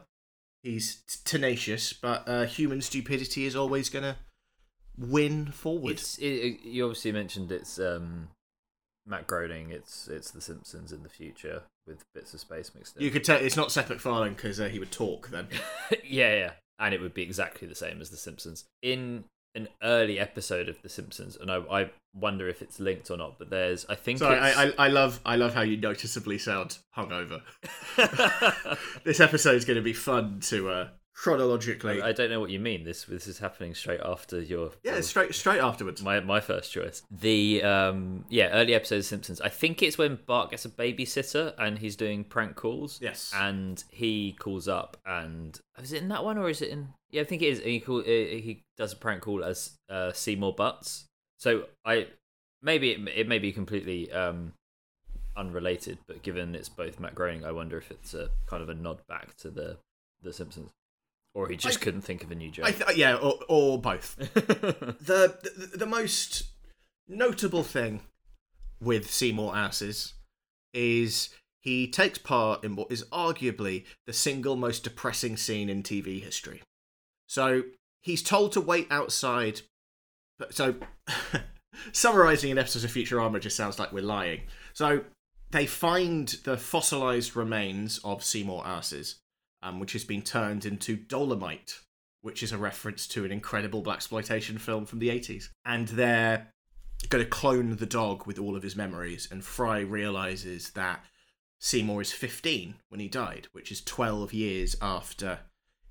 He's tenacious, but uh, human stupidity is always gonna win forward. It- you obviously mentioned it's um Matt Groening. It's it's The Simpsons in the future with bits of space mixed in. You could tell it's not Seth MacFarlane because uh, he would talk then. yeah, yeah, and it would be exactly the same as The Simpsons in an early episode of The Simpsons, and I, I wonder if it's linked or not. But there's, I think, Sorry. I, I I love I love how you noticeably sound hungover. this episode is going to be fun to uh, chronologically. I don't know what you mean. This this is happening straight after your yeah, your- straight straight afterwards. my my first choice. The um yeah early episode of Simpsons. I think it's when Bart gets a babysitter and he's doing prank calls. Yes. and he calls up and is it in that one or is it in? Yeah, I think it is. He call he does a prank call as uh, Seymour Butts. So I maybe it, it may be completely um unrelated, but given it's both Matt Groening, I wonder if it's a kind of a nod back to the the Simpsons, or he just I- couldn't think of a new joke. I th- yeah, or, or both. the, the the most notable thing with Seymour Asses is he takes part in what is arguably the single most depressing scene in TV history. So he's told to wait outside. So summarizing an episode of Futurama just sounds like we're lying. So they find the fossilized remains of Seymour Asses, um, which has been turned into dolomite which is a reference to an incredible black exploitation film from the 80s. And they're going to clone the dog with all of his memories. And Fry realizes that Seymour is 15 when he died, which is 12 years after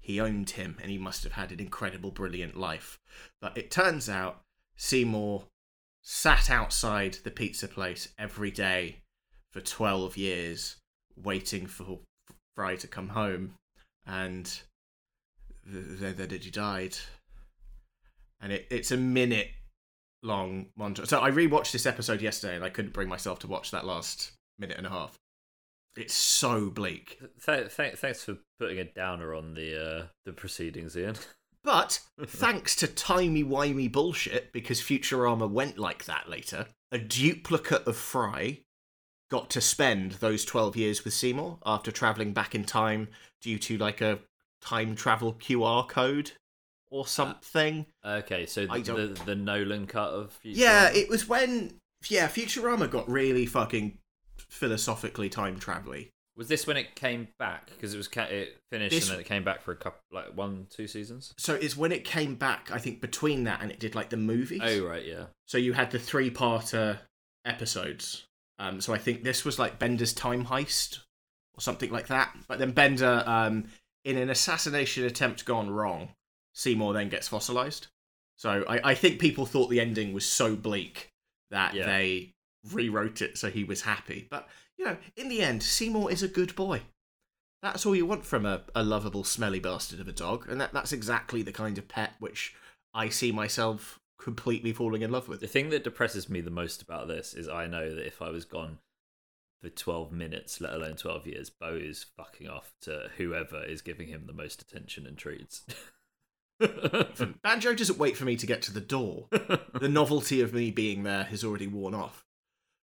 he owned him, and he must have had an incredible, brilliant life. But it turns out Seymour sat outside the pizza place every day for 12 years, waiting for Fry to come home. And then th- that he died. And it, it's a minute long montage. So I rewatched this episode yesterday and I couldn't bring myself to watch that last minute and a half. It's so bleak. Th- th- thanks for putting a downer on the uh, the proceedings, Ian. But thanks to timey-wimey bullshit, because Futurama went like that later, a duplicate of Fry got to spend those 12 years with Seymour after travelling back in time due to like a time travel QR code or uh, something. Okay, so the, the the Nolan cut of Futurama. Yeah, it was when yeah, Futurama got really fucking philosophically time travel was this when it came back because it was it finished This- and then it came back for a couple like one two seasons. So it's when it came back, I think between that and it did like the movies. Oh right, yeah. So you had the three parter episodes. Um, so I think this was like Bender's time heist or something like that. But then Bender, um, in an assassination attempt gone wrong, Seymour then gets fossilized. So I, I think people thought the ending was so bleak that Yeah. they rewrote it so he was happy. But you know, in the end, Seymour is a good boy. That's all you want from a, a lovable, smelly bastard of a dog, and that, that's exactly the kind of pet which I see myself completely falling in love with. The thing that depresses me the most about this is I know that if I was gone for 12 minutes, let alone 12 years, Bo is fucking off to whoever is giving him the most attention and treats. Banjo doesn't wait for me to get to the door. the novelty of me being there has already worn off.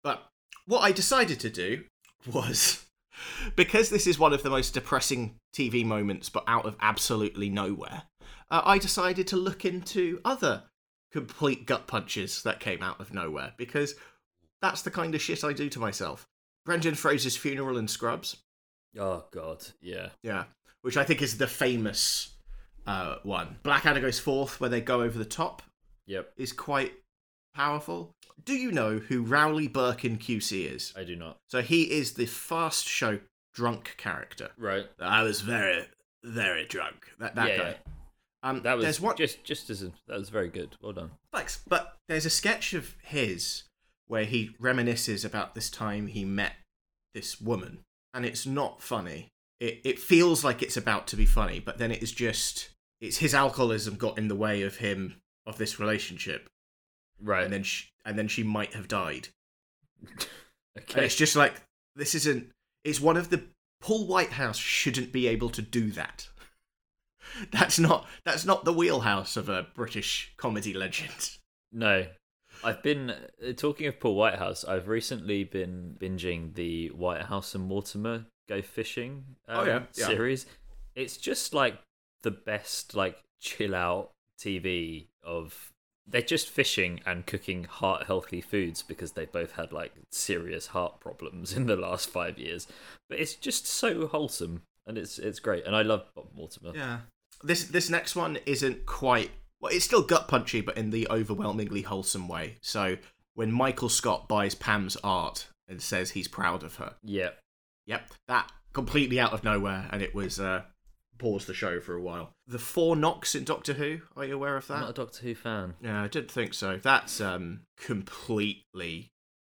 But what I decided to do was because this is one of the most depressing TV moments, but out of absolutely nowhere, uh, I decided to look into other complete gut punches that came out of nowhere because that's the kind of shit I do to myself. Brendan Fraser's funeral in Scrubs, oh, God. Yeah. yeah, which I think is the famous uh, one. Blackadder goes fourth, where they go over the top, Yep. is quite powerful. Do you know who Rowley Birkin QC is? I do not. So he is the fast show drunk character. Right. I was very, very drunk. That that Yeah, guy. yeah. Um, That was there's one. just just as a, that was very good. Well done. Thanks. But there's a sketch of his where he reminisces about this time he met this woman, and it's not funny. It it feels like it's about to be funny, but then it is just it's his alcoholism got in the way of him of this relationship, Right. and then she, and then she might have died. And okay. it's just like this isn't. It's one of the Paul Whitehouse shouldn't be able to do that. That's not that's not the wheelhouse of a British comedy legend. No. I've been uh, talking of Paul Whitehouse. I've recently been binging the Whitehouse and Mortimer go fishing um, Oh, yeah, yeah. series. It's just like the best like chill out TV of they're just fishing and cooking heart healthy foods because they both had like serious heart problems in the last 5 years. But it's just so wholesome and it's it's great and I love Bob Mortimer. Yeah. This this next one isn't quite well. It's still gut punchy, but in the overwhelmingly wholesome way. So when Michael Scott buys Pam's art and says he's proud of her, Yeah. yep, that completely out of nowhere, and it was uh, paused the show for a while. The four knocks in Doctor Who. Are you aware of I'm that? not a Doctor Who fan. Yeah, I didn't think so. That's um completely.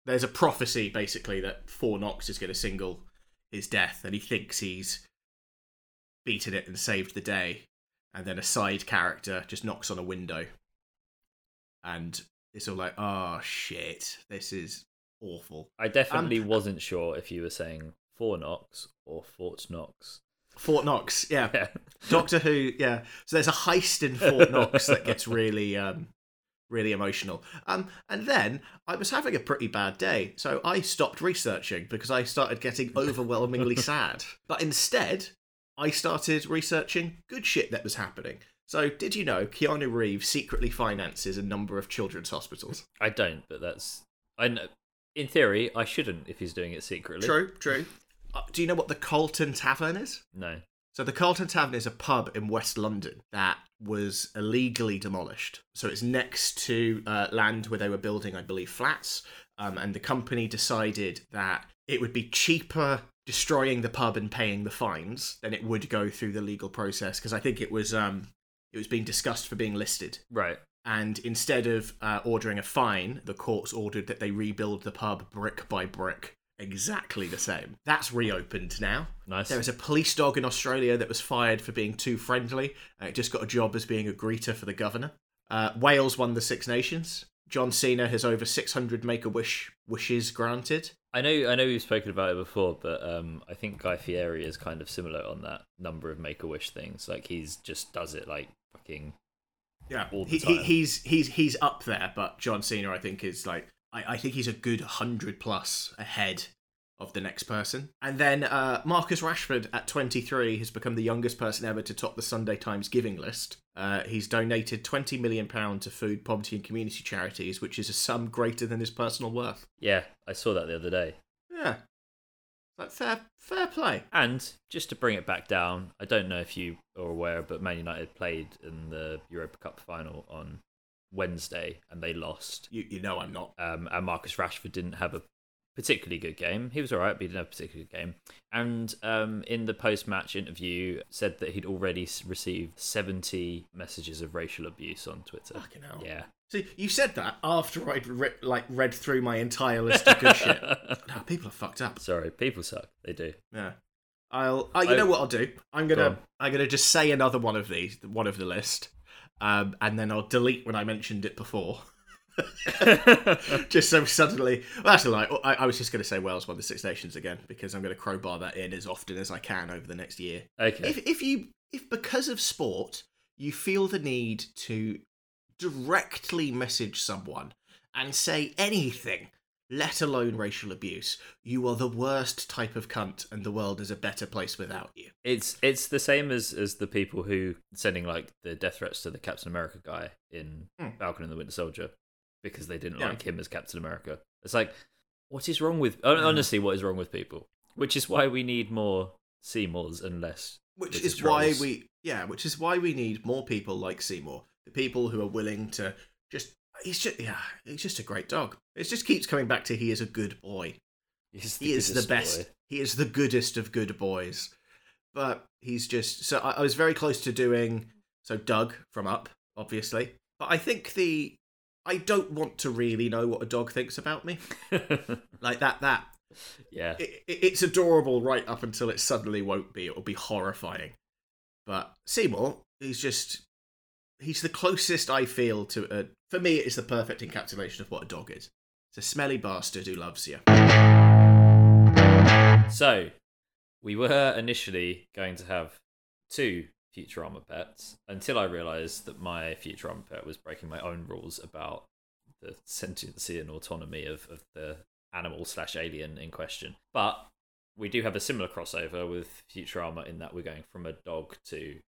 There's a prophecy basically that Four knocks is going to single his death, and he thinks he's beaten it and saved the day, and then a side character just knocks on a window, and it's all like, oh shit, this is awful. I definitely wasn't sure if you were saying Four Knox or Fort Knox. Fort Knox, yeah. Yeah. Doctor Who, yeah. So there's a heist in Fort Knox that gets really, um, really emotional. Um, and then I was having a pretty bad day, so I stopped researching because I started getting overwhelmingly sad. But instead, I started researching good shit that was happening. So, did you know Keanu Reeves secretly finances a number of children's hospitals? I don't, but that's I know. In theory, I shouldn't if he's doing it secretly. True, true. Uh, do you know what the Carlton Tavern is? No. So the Carlton Tavern is a pub in West London that was illegally demolished. So it's next to uh, land where they were building, I believe, flats. Um, and the company decided that it would be cheaper destroying the pub and paying the fines then it would go through the legal process because I think it was um, it was being discussed for being listed. Right. And instead of uh, ordering a fine, the courts ordered that they rebuild the pub brick by brick, exactly the same. That's reopened now. Nice. There was a police dog in Australia that was fired for being too friendly. Uh, it just got a job as being a greeter for the governor. Uh, Wales won the Six Nations. John Cena has over 600 Make a Wish wishes granted. I know. I know we've spoken about it before, but um, I think Guy Fieri is kind of similar on that number of Make a Wish things. Like he's just does it like fucking Yeah, all the he, he, time. he's he's he's up there, but John Cena, I think, is like I, I think he's a good hundred plus ahead of the next person. And then uh, Marcus Rashford at 23 has become the youngest person ever to top the Sunday Times giving list. Uh, he's donated 20 million pound to food, poverty, and community charities, which is a sum greater than his personal worth. yeah. I saw that the other day. Yeah, like fair fair play. And just to bring it back down, I don't know if you are aware, but Man United played in the Europa Cup final on Wednesday and they lost. You you know I'm not. Um, and Marcus Rashford didn't have a particularly good game. He was all right, but he didn't have a particularly good game. And um, in the post-match interview, said that he'd already received seventy messages of racial abuse on Twitter. Fucking hell. Yeah. See, you said that after I'd re- like read through my entire list of good shit. No, people are fucked up. Sorry, people suck. They do. Yeah. I'll. Oh, you I- know what I'll do? I'm gonna. on. I'm gonna just say another one of these, one of the list, um, and then I'll delete when I mentioned it before. just so suddenly. Well, that's a lie. I, I was just going to say Wales won the Six Nations again because I'm going to crowbar that in as often as I can over the next year. okay. If if you if because of sport you feel the need to directly message someone and say anything, let alone racial abuse, you are the worst type of cunt, and the world is a better place without you. It's it's the same as as the people who sending like the death threats to the Captain America guy in Hmm. Falcon and the Winter Soldier because they didn't Yeah. like him as Captain America. It's like, what is wrong with mm-hmm. honestly? What is wrong with people? Which is why we need more Seymours and less. Which British is why we yeah, which is why we need more people like Seymour, the people who are willing to just. He's just yeah, he's just a great dog. It just keeps coming back to he is a good boy. He is the best. boy. He is the goodest of good boys. But he's just so I, I was very close to doing so Doug from Up, obviously. But I think the I don't want to really know what a dog thinks about me. Like that that yeah. it, it- it's adorable right up until it suddenly won't be. It will be horrifying. But Seymour, he's just he's the closest I feel to a. For me, it's the perfect encapsulation of what a dog is. It's a smelly bastard who loves you. So, we were initially going to have two Futurama pets until I realised that my Futurama pet was breaking my own rules about the sentiency and autonomy of, of the animal slash alien in question. But we do have a similar crossover with Futurama in that we're going from a dog to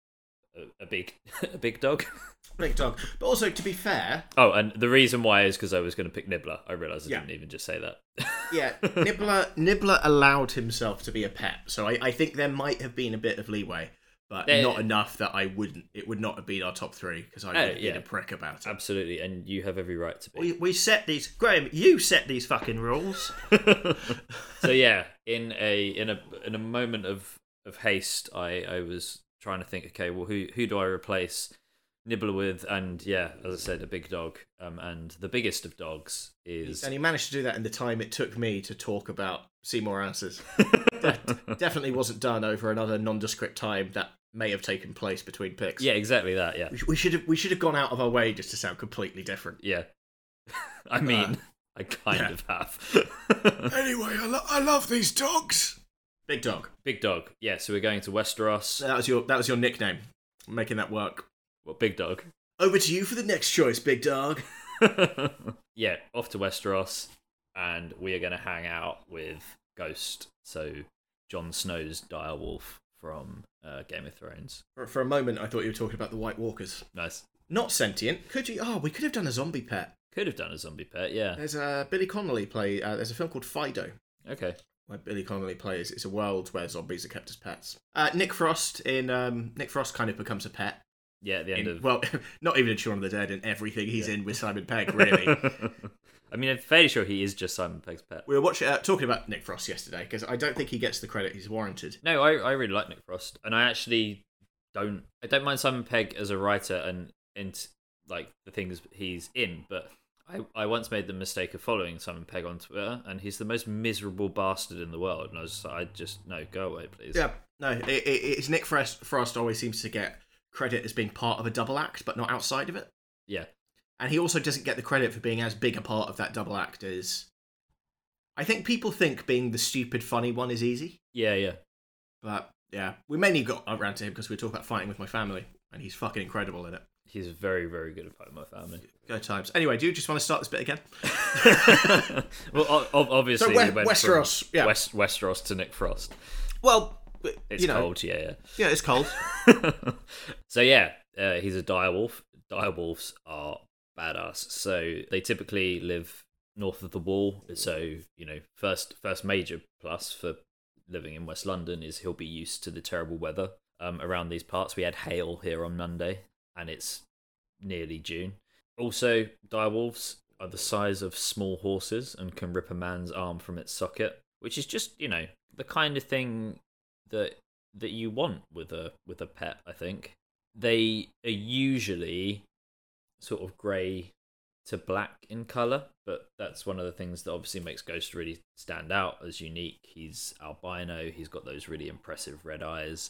a, a big a big dog. Big dog. But also, to be fair, Oh, and the reason why is because I was going to pick Nibbler. I realised I Yeah. didn't even just say that. yeah, Nibbler Nibbler allowed himself to be a pet, so I, I think there might have been a bit of leeway, but There- not enough that I wouldn't. It would not have been our top three because I would Oh, been yeah. a prick about it. Absolutely, and you have every right to be. We, we set these. Graham, you set these fucking rules. so yeah, in a in a in a moment of of haste, I I was trying to think. Okay, well, who who do I replace Nibbler with? And yeah, as I said, a big dog. Um, and the biggest of dogs is And he managed to do that in the time it took me to talk about Seymour Asses. That definitely wasn't done over another nondescript time that may have taken place between picks. yeah, exactly that. Yeah, We should have we should have gone out of our way just to sound completely different. yeah. I mean, Uh, I kind yeah. of have. Anyway, I, lo- I love these dogs. Big dog. big dog. Yeah, so we're going to Westeros. That was your that was your nickname. I'm making that work. Well, big dog. Over to you for the next choice, big dog. yeah, off to Westeros, and we are going to hang out with Ghost. So Jon Snow's direwolf from uh, Game of Thrones. For, for a moment, I thought you were talking about the White Walkers. Nice. Not sentient. Could you? Oh, we could have done a zombie pet. Could have done a zombie pet. Yeah. There's a Billy Connolly play. Uh, there's a film called Fido. Okay. where Billy Connolly plays. It's a world where zombies are kept as pets. Uh, Nick Frost in um, Nick Frost kind of becomes a pet. Yeah. At the end In- of well, not even in Shaun of the Dead and everything he's in with Simon Pegg. Really, I mean, I'm fairly sure he is just Simon Pegg's pet. we were watching uh, talking about Nick Frost yesterday because I don't think he gets the credit he's warranted. No, I, I really like Nick Frost, and I actually don't. I don't mind Simon Pegg as a writer and and like the things he's in, but I, I once made the mistake of following Simon Pegg on Twitter, and he's the most miserable bastard in the world. And I was just, I just no, go away, please. Yeah, no, it, it, it's Nick Frost. Frost always seems to get credit as being part of a double act, but not outside of it. yeah, And he also doesn't get the credit for being as big a part of that double act as. I think people think being the stupid, funny one is easy. yeah, yeah. But yeah, we mainly got around to him because we talk about fighting with my family, and he's fucking incredible in it. He's very, very good at fighting my family. Go times. Anyway, do you just want to start this bit again? well, obviously, So we Westeros, yeah. West Westeros to Nick Frost. Well, It's you know, cold, yeah, yeah, yeah. it's cold. so yeah, uh, he's a direwolf. Direwolves are badass. So they typically live north of the wall. So you know, first first major plus for living in West London is he'll be used to the terrible weather um, around these parts. We had hail here on Monday, and it's nearly June. Also, direwolves are the size of small horses and can rip a man's arm from its socket, which is just you know the kind of thing that that you want with a with a pet. I think they are usually sort of grey to black in color, but that's one of the things that obviously makes Ghost really stand out as unique. He's albino. He's got those really impressive red eyes,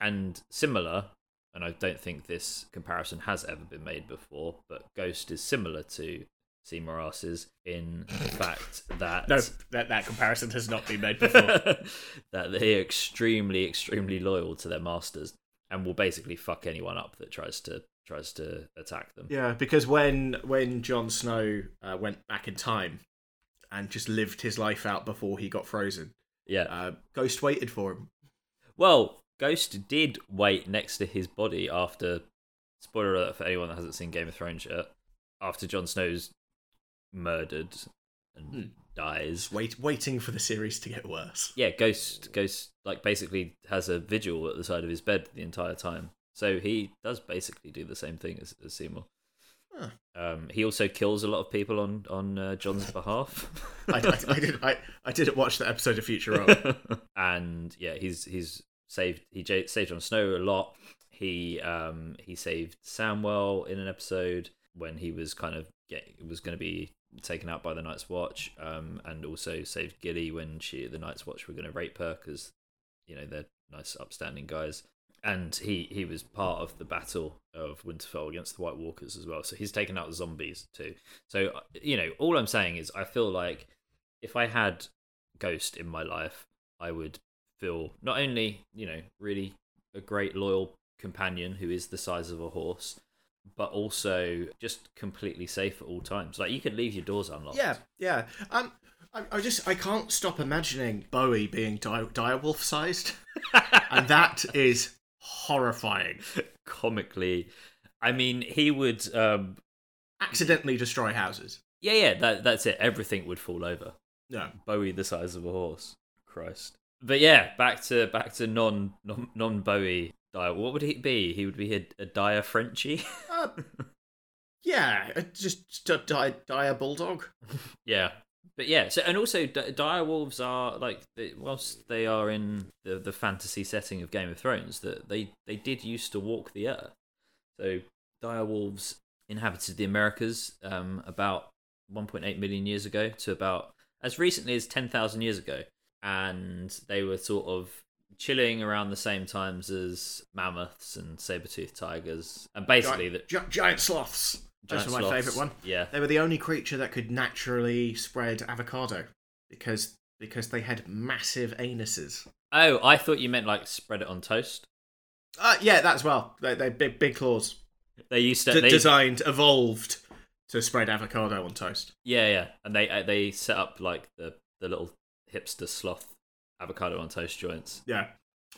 and similar. And I don't think this comparison has ever been made before, but Ghost is similar to Seymour asses in the fact that No, that, that comparison has not been made before. that they're extremely, extremely loyal to their masters and will basically fuck anyone up that tries to tries to attack them. yeah, because when when Jon Snow uh, went back in time and just lived his life out before he got frozen, Yeah. uh, Ghost waited for him. Well, Ghost did wait next to his body after. Spoiler alert for anyone that hasn't seen Game of Thrones yet. After Jon Snow's murdered and Hmm. dies, Wait, waiting for the series to get worse. yeah, Ghost Ghost like basically has a vigil at the side of his bed the entire time. So he does basically do the same thing as, as Seymour. Huh. Um, he also kills a lot of people on on uh, Jon's behalf. I, I, I did. I, I didn't watch that episode of Futurama. and yeah, he's he's saved he j- saved Jon Snow a lot. He um he saved Samwell in an episode when he was kind of get was going to be taken out by the Night's Watch. Um, and also saved Gilly when she the Night's Watch were going to rape her because you know they're nice upstanding guys. And he he was part of the battle of Winterfell against the White Walkers as well. So he's taken out zombies too. So uh, you know, all I'm saying is I feel like if I had Ghost in my life, I would feel not only you know really a great loyal companion who is the size of a horse, but also just completely safe at all times. Like you could leave your doors unlocked. yeah, yeah. Um, I, I just I can't stop imagining Bowie being di- direwolf sized, and that is horrifying. comically. I mean, he would. um Accidentally destroy houses. Yeah, yeah. That that's it. Everything would fall over. Yeah, Bowie the size of a horse. Christ. But yeah, back to back to non non non Bowie. Dire. What would he be? He would be a, a dire Frenchie. Uh, yeah, uh, just a di- dire bulldog. Yeah, but yeah. So and also, di- dire wolves are like, they, whilst they are in the the fantasy setting of Game of Thrones, that they they did used to walk the earth. So dire wolves inhabited the Americas um, about 1.8 million years ago to about as recently as 10,000 years ago, and they were sort of chilling around the same times as mammoths and saber-toothed tigers, and basically Gi- that gi- giant sloths. Were my favourite one. Yeah, They were the only creature that could naturally spread avocado because because they had massive anuses. Oh, I thought you meant like spread it on toast. Uh, yeah, that as well. They they big big claws. They used to D- they, designed, evolved to spread avocado on toast. yeah, yeah, and they uh, they set up like the the little hipster sloth avocado on toast joints. Yeah,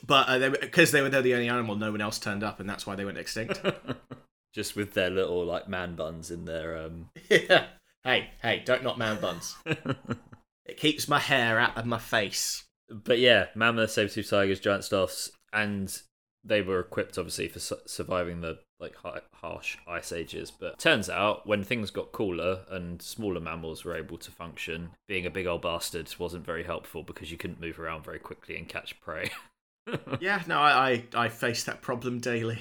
but uh, they because they were they're the only animal, no one else turned up, and that's why they went extinct. Just with their little like man buns in their um. yeah. Hey, hey, don't knock man buns. It keeps my hair out of my face. but yeah, mammoth, saber-tooth tigers, giant sloths, and they were equipped obviously for su- surviving the like hi- harsh ice ages. But turns out when things got cooler and smaller mammals were able to function, being a big old bastard wasn't very helpful because you couldn't move around very quickly and catch prey. Yeah, no, I I, I face that problem daily.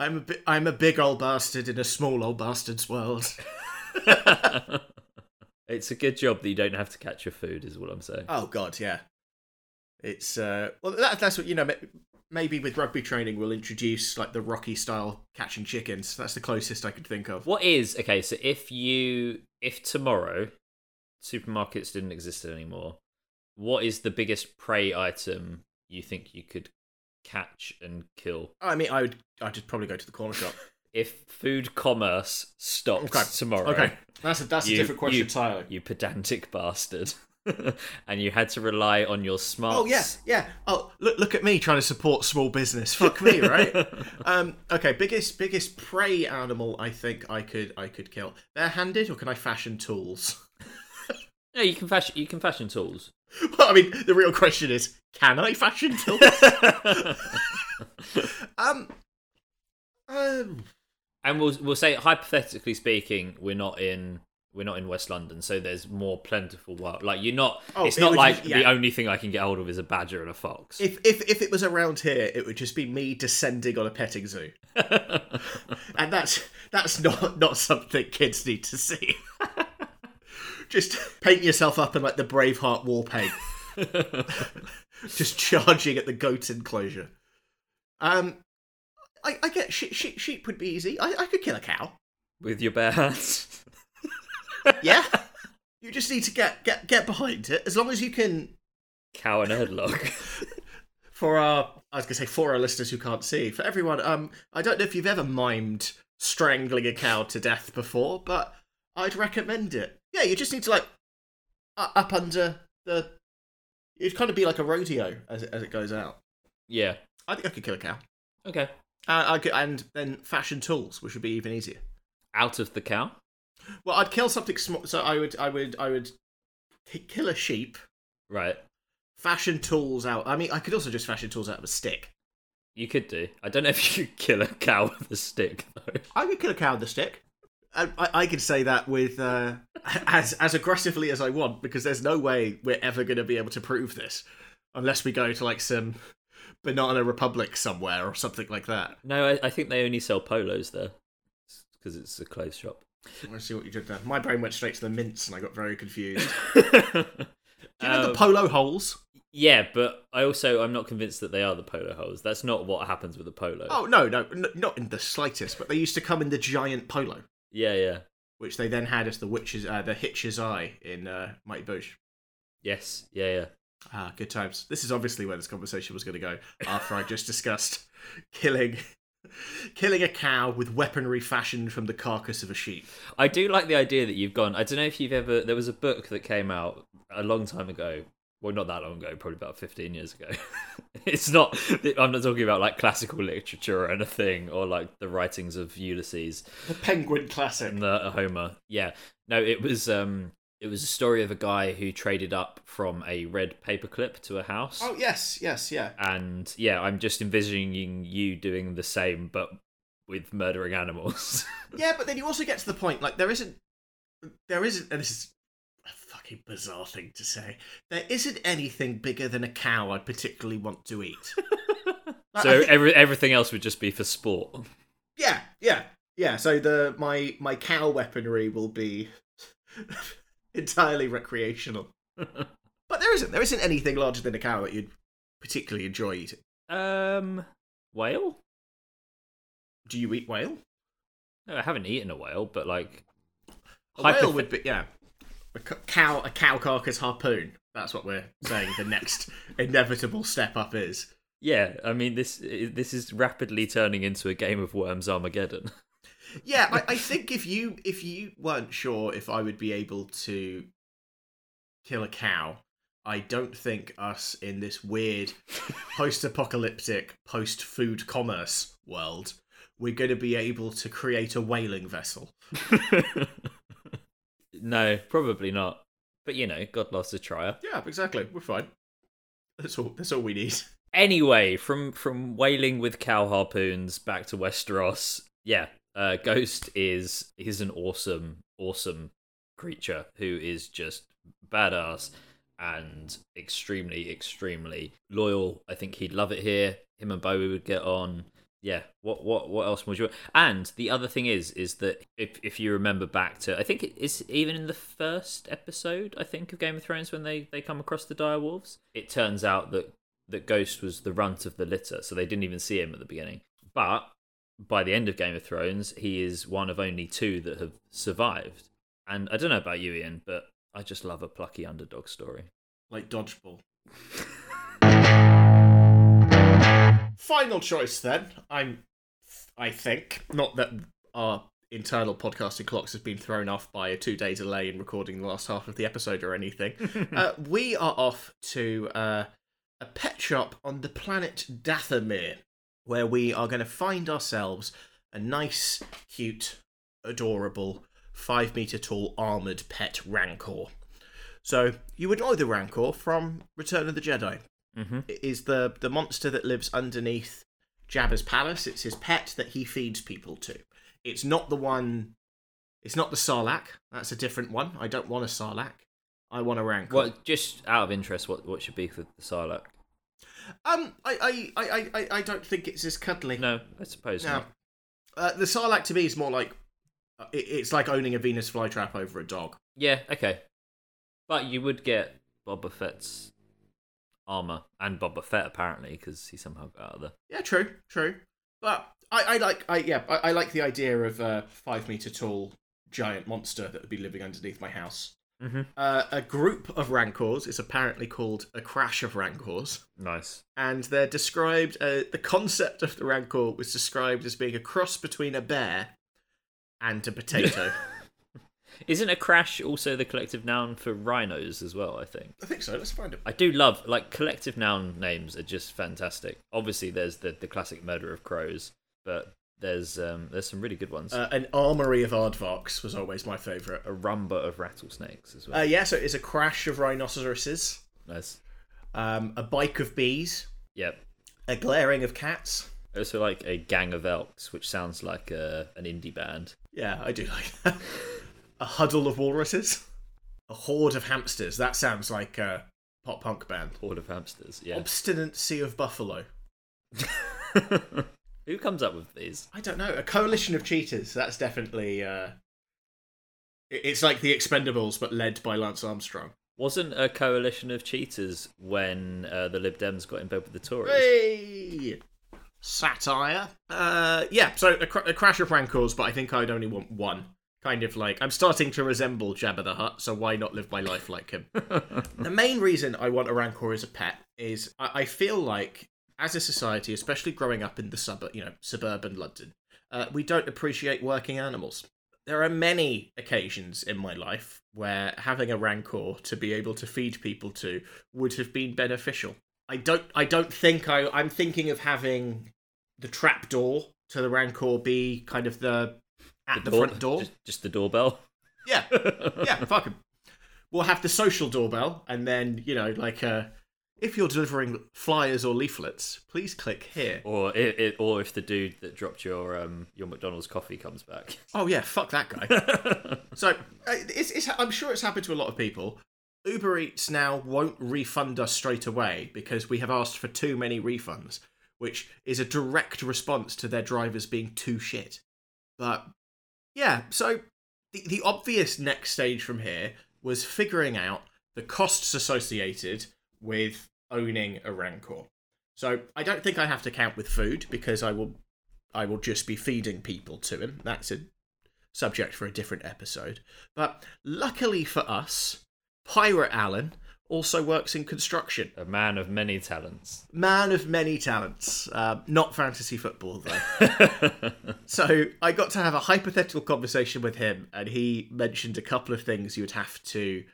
I'm a bi- I'm a big old bastard in a small old bastard's world. it's a good job that you don't have to catch your food, is what I'm saying. Oh God, yeah. It's uh, well, that, that's what you know. Maybe with rugby training, we'll introduce like the Rocky style catching chickens. That's the closest I could think of. What is okay? So if you if tomorrow supermarkets didn't exist anymore, what is the biggest prey item you think you could catch and kill I mean, I would I'd just probably go to the corner shop. if food commerce stopped Okay. tomorrow? Okay, that's a that's a different question you- entirely. You pedantic bastard. and you had to rely on your smarts. Oh yeah, yeah. Oh look, look at me trying to support small business. Fuck me, right? um, okay, biggest biggest prey animal I think I could I could kill. Barehanded, or can I fashion tools? yeah, you can fashion. You can fashion tools. well, I mean, the real question is, can I fashion tools? um, um, and we'll we'll say hypothetically speaking, we're not in we're not in West London, so there's more plentiful wild. Like you're not. Oh, it's it not would like just- the only thing I can get hold of is a badger and a fox. if if if it was around here, it would just be me descending on a petting zoo, and that's that's not not something kids need to see. Just paint yourself up in like the Braveheart war paint. just charging at the goat enclosure. Um, I, I get sheep, sheep. Sheep would be easy. I, I could kill a cow. With your bare hands. Yeah, you just need to get get get behind it. As long as you can Cow and headlock. for our I was gonna say for our listeners who can't see, for everyone, um, I don't know if you've ever mimed strangling a cow to death before, but I'd recommend it. Yeah, you just need to like up under the. It'd kind of be like a rodeo as it, as it goes out. yeah. I think I could kill a cow. Okay. Uh, I could, and then fashion tools, which would be even easier. Out of the cow. Well, I'd kill something small. So I would, I would, I would kill a sheep. Right. Fashion tools out. I mean, I could also just fashion tools out of a stick. You could do. I don't know if you could kill a cow with a stick though. I could kill a cow with a stick. I, I, I could say that with uh, as as aggressively as I want because there's no way we're ever going to be able to prove this unless we go to like some banana republic somewhere or something like that. No, I, I think they only sell polos there because it's a clothes shop. Let's see what you did there. My brain went straight to the mints and I got very confused. Do you know the Um, polo holes? Yeah, but I also I'm not convinced that they are the polo holes. That's not what happens with a polo. Oh no, no, n- not in the slightest. But they used to come in the giant polo, Yeah, yeah. which they then had as the witch's, uh, the Hitcher's eye in uh, Mighty Boosh. Yes, yeah, yeah. Ah, good times. This is obviously where this conversation was going to go after I just discussed killing, killing a cow with weaponry fashioned from the carcass of a sheep. I do like the idea that you've gone. I don't know if you've ever. There was a book that came out a long time ago. Well, not that long ago, probably about 15 years ago. it's not, I'm not talking about like classical literature or anything, or like the writings of Ulysses The Penguin Classic. and the Homer. Yeah. No, it was, um, it was a story of a guy who traded up from a red paperclip to a house. Oh yes, yes, yeah. And yeah, I'm just envisioning you doing the same, but with murdering animals. Yeah, but then you also get to the point like there isn't, there isn't, and this is fucking bizarre thing to say. There isn't anything bigger than a cow I'd particularly want to eat. Like, so think- every, everything else would just be for sport. Yeah, yeah, yeah. So the my my cow weaponry will be entirely recreational. But there isn't there isn't anything larger than a cow that you'd particularly enjoy eating. Um, whale? Do you eat whale? No, I haven't eaten a whale, but like, A whale would be yeah. A cow a cow carcass harpoon. That's what we're saying. The next inevitable step up is. yeah. I mean, this this is rapidly turning into a game of Worms Armageddon. Yeah, I, I think if you if you weren't sure if I would be able to kill a cow, I don't think us in this weird post-apocalyptic, post-food commerce world, we're going to be able to create a whaling vessel. No, probably not. But you know, God loves a trier. Yeah, exactly. We're fine. That's all. That's all we need. Anyway, from from whaling with cow harpoons back to Westeros. Yeah, uh, Ghost is is an awesome, awesome creature who is just badass and extremely, extremely loyal. I think he'd love it here. Him and Bowie would get on. Yeah. What what what else would you? And the other thing is, is that if if you remember back to, I think it is even in the first episode, I think of Game of Thrones when they they come across the dire wolves. It turns out that that Ghost was the runt of the litter, so they didn't even see him at the beginning. But by the end of Game of Thrones, he is one of only two that have survived. And I don't know about you, Ian, but I just love a plucky underdog story. Like dodgeball. Final choice then. I'm. I think not that our internal podcasting clocks has been thrown off by a two-day delay in recording the last half of the episode or anything. uh, we are off to uh, a pet shop on the planet Dathomir, where we are going to find ourselves a nice, cute, adorable, five meter tall armored pet Rancor. So you would know the Rancor from Return of the Jedi. Mm-hmm. Is the the monster that lives underneath Jabba's palace. It's his pet that he feeds people to. It's not the one. It's not the Sarlacc. That's a different one. I don't want a Sarlacc. I want a Rancor. Well, just out of interest, what what should be for the Sarlacc? Um, I, I, I, I, I don't think it's as cuddly. No, I suppose No. not. Uh, the Sarlacc to me is more like uh, it, it's like owning a Venus flytrap over a dog. Yeah, okay. But you would get Boba Fett's armor and Boba Fett apparently because he somehow got out of there. Yeah, true, true. But I, I like, I yeah, I, I like the idea of a five meter tall giant monster that would be living underneath my house. Mhm. Uh, a group of rancors is apparently called a crash of rancors, Nice. and they're described. Uh, the concept of the rancor was described as being a cross between a bear and a potato. Isn't a crash also the collective noun for rhinos as well? I think. I think so. Let's find it. I do love like collective noun names are just fantastic. Obviously, there's the the classic murder of crows, but there's um there's some really good ones. Uh, an armory of aardvarks was always my favourite. a rumba of rattlesnakes as well. Uh, yeah, so it's a crash of rhinoceroses, nice. um, a bike of bees, Yep. a glaring of cats. Also like a gang of elks, which sounds like a, an indie band. Yeah, I do like that. a huddle of walruses, a horde of hamsters. That sounds like a pop punk band. Horde of hamsters. Yeah. Obstinacy of buffalo. Who comes up with these? I don't know. A coalition of cheaters. That's definitely. Uh, it's like the Expendables, but led by Lance Armstrong. Wasn't a coalition of cheaters when uh, the Lib Dems got in bed with the Tories? Hey! Satire. Uh, yeah. So a, cr- a crash of rancors, but I think I'd only want one. Kind of like I'm starting to resemble Jabba the Hutt, so why not live my life like him? the main reason I want a rancor as a pet is I, I feel like as a society, especially growing up in the suburb, you know, suburban London, uh, we don't appreciate working animals. There are many occasions in my life where having a rancor to be able to feed people to would have been beneficial. I don't. I don't think I. I'm thinking of having the trapdoor to the rancor be kind of the at the, Door- front door. Just, just the doorbell. Yeah, yeah, fuck 'em. We'll have the social doorbell, and then you know, like, uh, if you're delivering flyers or leaflets, please click here. Or it, it, or if the dude that dropped your um your McDonald's coffee comes back. Oh yeah, fuck that guy. so uh, it's, it's, I'm sure it's happened to a lot of people. Uber Eats now won't refund us straight away because we have asked for too many refunds, which is a direct response to their drivers being too shit. But yeah, so the, the obvious next stage from here was figuring out the costs associated with owning a Rancor. So I don't think I have to count with food because I will I will just be feeding people to him. That's a subject for a different episode. But luckily for us, Pirate Alan also works in construction. A man of many talents. Man of many talents. Uh, not fantasy football, though. so I got to have a hypothetical conversation with him, and he mentioned a couple of things you would have to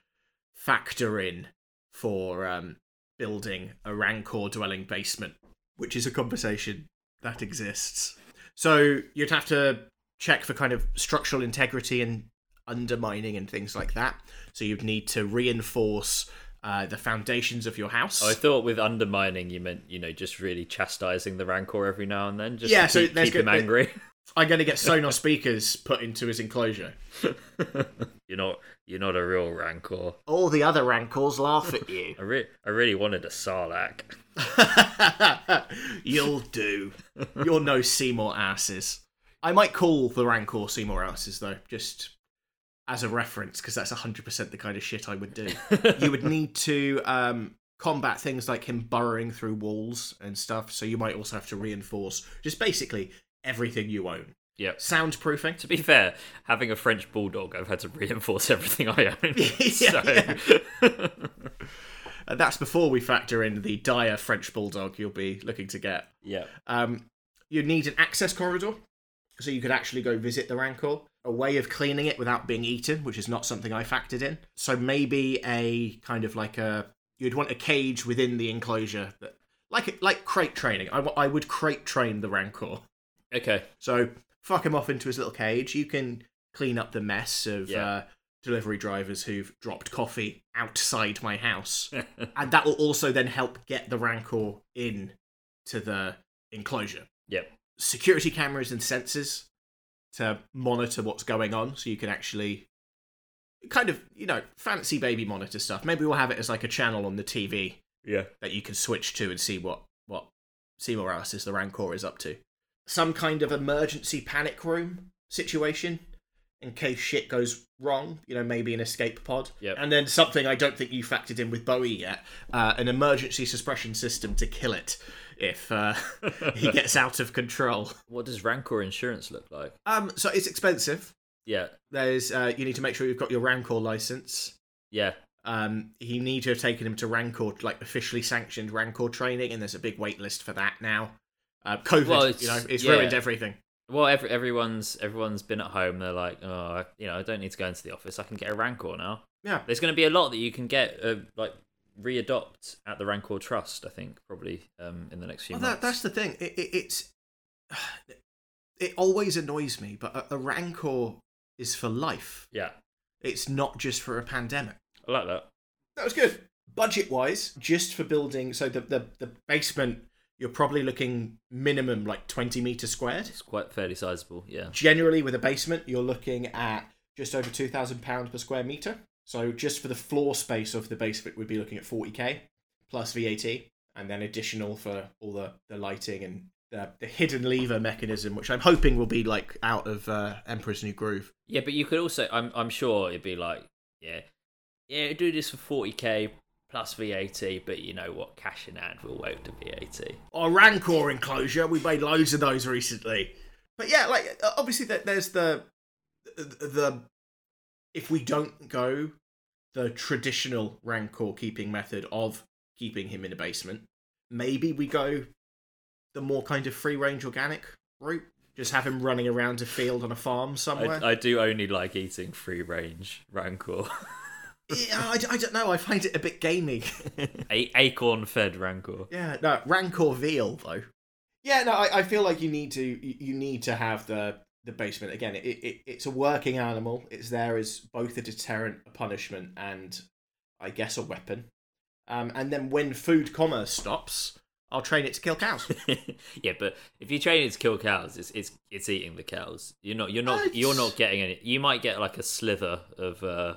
factor in for um, building a Rancor dwelling basement, which is a conversation that exists. So you'd have to check for kind of structural integrity and undermining and things like that. So you'd need to reinforce uh, the foundations of your house. Oh, I thought with undermining you meant you know just really chastising the rancor every now and then, just Yeah, to so keep, there's keep him good- angry. I'm going to get sonar speakers put into his enclosure. you're not you're not a real rancor. All the other rancors laugh at you. I re- I really wanted a sarlacc. You'll do. You're no Seymour asses. I might call the rancor Seymour asses though, just as a reference, because that's 100% the kind of shit I would do. you would need to um, combat things like him burrowing through walls and stuff. So you might also have to reinforce just basically everything you own. Yeah. Soundproofing. To be fair, having a French bulldog, I've had to reinforce everything I own. Yeah, so Uh, that's before we factor in the dire French bulldog you'll be looking to get. yeah. Um, you need an access corridor, so you could actually go visit the Rancor. A way of cleaning it without being eaten, which is not something I factored in. So maybe a kind of like a you'd want a cage within the enclosure that like like crate training. I, I would crate train the Rancor. Okay. So fuck him off into his little cage. You can clean up the mess of Yeah. uh, delivery drivers who've dropped coffee outside my house, and that will also then help get the Rancor in to the enclosure. Yep. Security cameras and sensors to monitor what's going on, so you can actually kind of you know fancy baby monitor stuff. Maybe we'll have it as like a channel on the TV Yeah. that you can switch to and see what what Seymour Asses the Rancor is up to. Some kind of emergency panic room situation in case shit goes wrong. You know, maybe an escape pod. Yep. And then something I don't think you factored in with Bowie yet: uh, an emergency suppression system to kill it if uh, he gets out of control. What does rancor insurance look like? Um, so it's expensive. Yeah, There's uh, you need to make sure you've got your Rancor license. yeah. Um, you need to have taken him to Rancor, like officially sanctioned Rancor training, and there's a big wait list for that now. Uh, COVID, Well, it's- you know, it's yeah. ruined everything. Well, every, everyone's everyone's been at home. They're like, oh, I- you know, I don't need to go into the office. I can get a Rancor now. Yeah. There's going to be a lot that you can get, uh, like readopt at the Rancor Trust. I think probably um, in the next few Well, months. that, that's the thing. It, it, it's it always annoys me, but a, a Rancor is for life. yeah, It's not just for a pandemic. I like that. That was good. Budget wise, just for building, so the, the the basement, you're probably looking minimum like 20 meters squared. It's quite fairly sizable. Yeah. Generally, with a basement, you're looking at just over two thousand pounds per square meter. So just for the floor space of the basement, we'd be looking at 40k plus VAT, and then additional for all the the lighting and the the hidden lever mechanism, which I'm hoping will be like out of uh, Emperor's New Groove. Yeah, but you could also. I'm I'm sure it'd be like, yeah, yeah, do this for forty k plus VAT. But you know what? Cash in hand will waive the VAT. Our Rancor enclosure, we made loads of those recently. But yeah, like uh, obviously there's the the if we don't go the traditional Rancor keeping method of keeping him in a basement, maybe we go the more kind of free range organic route. Just have him running around a field on a farm somewhere. I, I do only like eating free range Rancor, yeah, I, I don't know. I find it a bit gamey. a- acorn fed Rancor. Yeah, no, Rancor veal though. Yeah, no, I, I feel like you need to you you need to have the the basement again. It, it it's a working animal. It's there as both a deterrent, a punishment, and I guess a weapon. Um, and then when food commerce stops, I'll train it to kill cows. yeah, but if you train it to kill cows, it's it's it's eating the cows. You're not you're not What? you're not getting any. You might get like a slither of uh,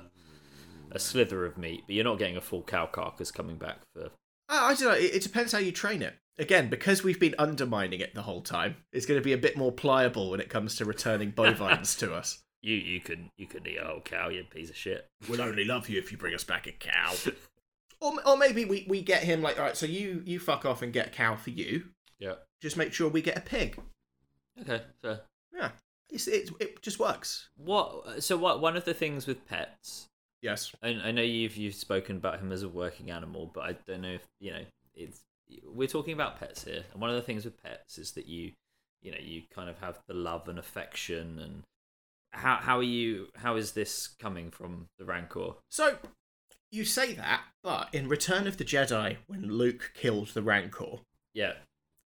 a slither of meat, but you're not getting a full cow carcass coming back for. I, I don't know. It, it depends how you train it. Again, because we've been undermining it the whole time, it's going to be a bit more pliable when it comes to returning bovines to us. You you can you can eat a whole cow, you piece of shit. We'll only love you if you bring us back a cow. or, or maybe we, we get him like, all right, so you you fuck off and get a cow for you. Yeah. Just make sure we get a pig. Okay, fair. Yeah, it's, it it just works. What? So what? One of the things with pets, Yes. I, I know you've you've spoken about him as a working animal, but I don't know if you know it's. We're talking about pets here, and one of the things with pets is that you, you know, you kind of have the love and affection, and how how are you? How is this coming from the Rancor? So you say that, but in Return of the Jedi, when Luke killed the Rancor, Yeah,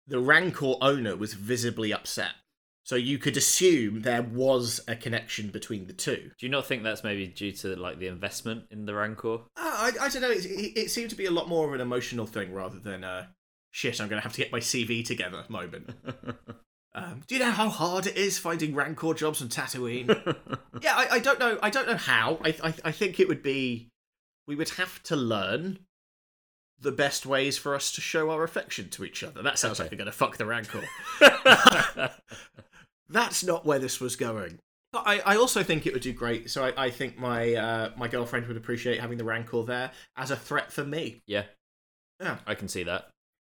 the Rancor owner was visibly upset. So you could assume there was a connection between the two. do you not think that's maybe due to like the investment in the Rancor? Uh, I, I don't know. It, it, it seemed to be a lot more of an emotional thing rather than a shit. I'm going to have to get my CV together moment. Um, do you know how hard it is finding Rancor jobs on Tatooine? yeah, I, I don't know. I don't know how. I, I I think it would be we would have to learn the best ways for us to show our affection to each other. That sounds Okay. like we're going to fuck the Rancor. That's not where this was going. But I, I also think it would do great. So I, I think my uh, my girlfriend would appreciate having the Rancor there as a threat for me. yeah, Yeah. I can see that.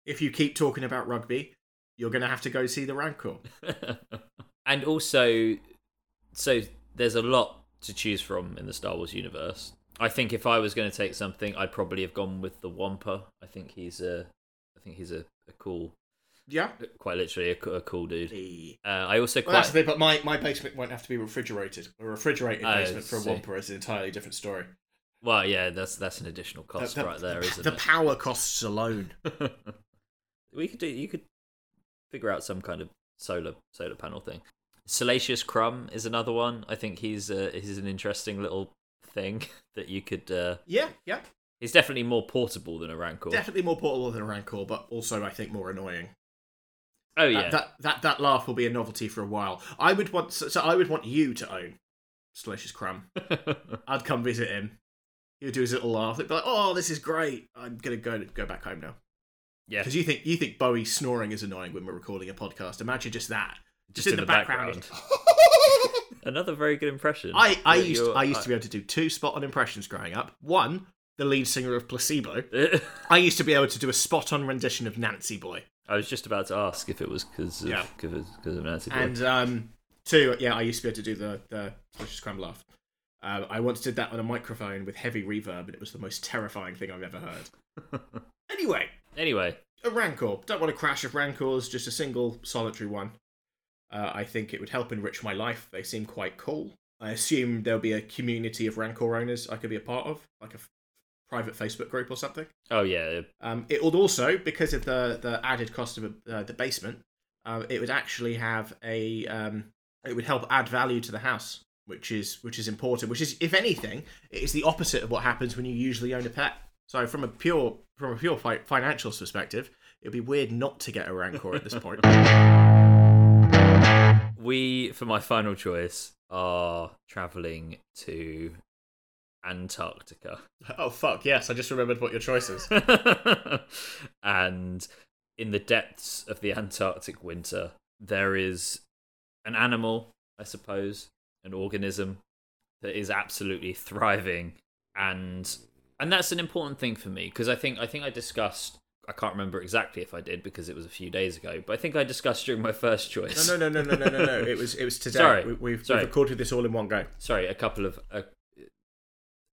If you keep talking about rugby, you're going to have to go see the Rancor. and also, so there's a lot to choose from in the Star Wars universe. I think if I was going to take something, I'd probably have gone with the Wampa. I think he's a, I think he's a, a cool, Yeah. quite literally a, a cool dude. Well, Uh, I also that's quite, the thing, but my, my basement won't have to be refrigerated. A refrigerated Oh, basement for a see. Wampa is an entirely different story. well, yeah, that's that's an additional cost the, the- right there, the, isn't the it? The power costs alone. we could do, you could figure out some kind of solar solar panel thing. Salacious Crumb is another one. I think he's uh, he's an interesting little thing that you could. Uh, Yeah, yeah. he's definitely more portable than a Rancor. Definitely more portable than a Rancor, but also I think more annoying. Oh yeah, That, that that laugh will be a novelty for a while. I would want so, so I would want you to own Salacious Crumb. I'd come visit him. He would do his little laugh. He'd be like, "Oh, this is great. I'm gonna go go back home now." yeah. Because you think you think Bowie snoring is annoying when we're recording a podcast. Imagine just that, Just in the background. Another very good impression. I, I You're- used I used to be able to do two spot on impressions growing up. One, the lead singer of Placebo. I used to be able to do a spot on rendition of Nancy Boy. I was just about to ask if it was because of, Yeah. cause of, 'cause of Nancy Boy. And um, Two, yeah, I used to be able to do the the Salacious Crumb off. Uh, I once did that on a microphone with heavy reverb, and it was the most terrifying thing I've ever heard. anyway, Anyway, a Rancor. Don't want a crash of Rancors, just a single solitary one. Uh, I think it would help enrich my life. They seem quite cool. I assume there'll be a community of Rancor owners I could be a part of, like a private Facebook group or something. oh yeah, Um, it would also, because of the, the added cost of uh, the basement, uh, it would actually have a. Um, it would help add value to the house, which is which is important. Which is, if anything, it is the opposite of what happens when you usually own a pet. So from a pure from a pure fi- financials perspective, it'd be weird not to get a Rancor at this point. we for my final choice are traveling to Antarctica. oh fuck yes! I just remembered what your choice is. and in the depths of the Antarctic winter, there is an animal, I suppose, an organism that is absolutely thriving, and and that's an important thing for me because I think I think I discussed. I can't remember exactly if I did because it was a few days ago, but I think I discussed during my first choice. No, no, no, no, no, no, no. It was it was today. Sorry. We, we've, Sorry. we've recorded this all in one go. sorry, a couple of uh,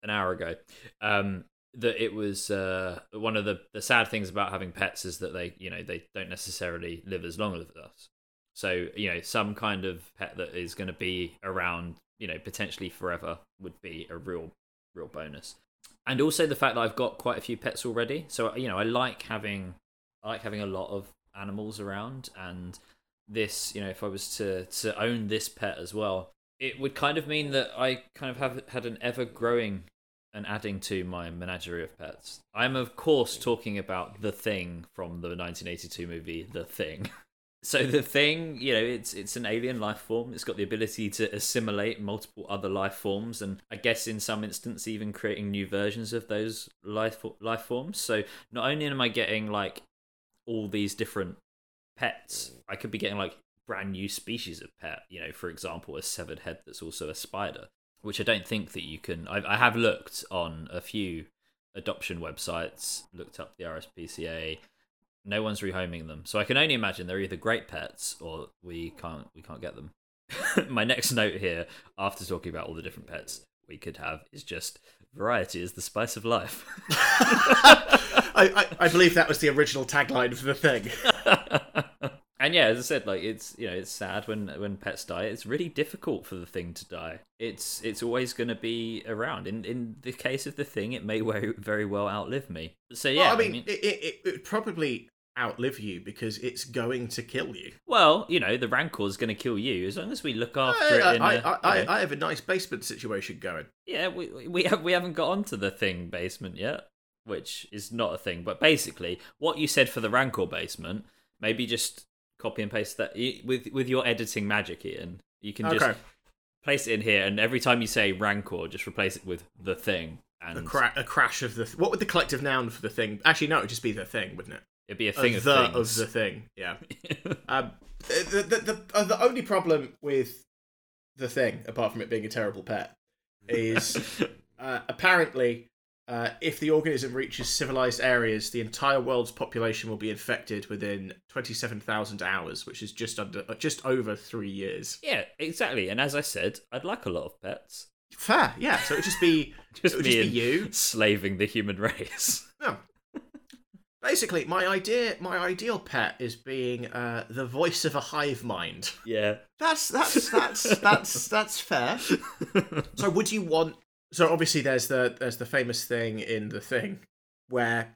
an hour ago. Um, that it was uh, one of the the sad things about having pets is that they you know they don't necessarily live as long as us. So you know some kind of pet that is going to be around you know potentially forever would be a real real bonus. And also the fact that I've got quite a few pets already. So you know I like having I like having a lot of animals around and this you know if I was to to own this pet as well it would kind of mean that I kind of have had an ever growing and adding to my menagerie of pets. I'm of course talking about the thing from the 1982 movie The Thing. So the thing, you know, it's it's an alien life form. It's got the ability to assimilate multiple other life forms, and I guess in some instance even creating new versions of those life life forms. So not only am I getting like all these different pets, I could be getting like brand new species of pet. You know, for example, a severed head that's also a spider, which I don't think that you can. I, I have looked on a few adoption websites, looked up the RSPCA. No one's rehoming them, so I can only imagine they're either great pets or we can't we can't get them. My next note here, after talking about all the different pets we could have, is just variety is the spice of life. I, I, I believe that was the original tagline for the thing. and yeah, as I said, like it's you know it's sad when when pets die. It's really difficult for the thing to die. It's it's always going to be around. In in the case of the thing, it may very well outlive me. So yeah, well, I mean, It, it, it would probably outlive you because it's going to kill you. well, you know, the rancor is going to kill you as long as we look after I, it. In I, a- I, you know- I, I have a nice basement situation going. yeah, we we have we haven't got onto the thing basement yet, which is not a thing. But basically, what you said for the rancor basement, maybe just copy and paste that with with your editing magic, Ian. You can just Okay. place it in here, and every time you say rancor, just replace it with the thing, and A, cra- a crash of the. Th- what would the collective noun for the thing? Actually, no, it would just be the thing, wouldn't it? it'd be a thing of, the things. of the thing. Yeah. um, the the the, uh, the only problem with the thing, apart from it being a terrible pet, is uh, apparently. Uh, if the organism reaches civilized areas, the entire world's population will be infected within 27,000 hours, which is just under, uh, just over three years. yeah, exactly. And as I said, I'd like a lot of pets. Fair, yeah. So it would just be, Just me just be and you. slaving the human race. No. Basically, my idea, my ideal pet is being uh, the voice of a hive mind. yeah. That's that's that's that's that's fair. So, would you want? So, obviously, there's the there's the famous thing in the thing where.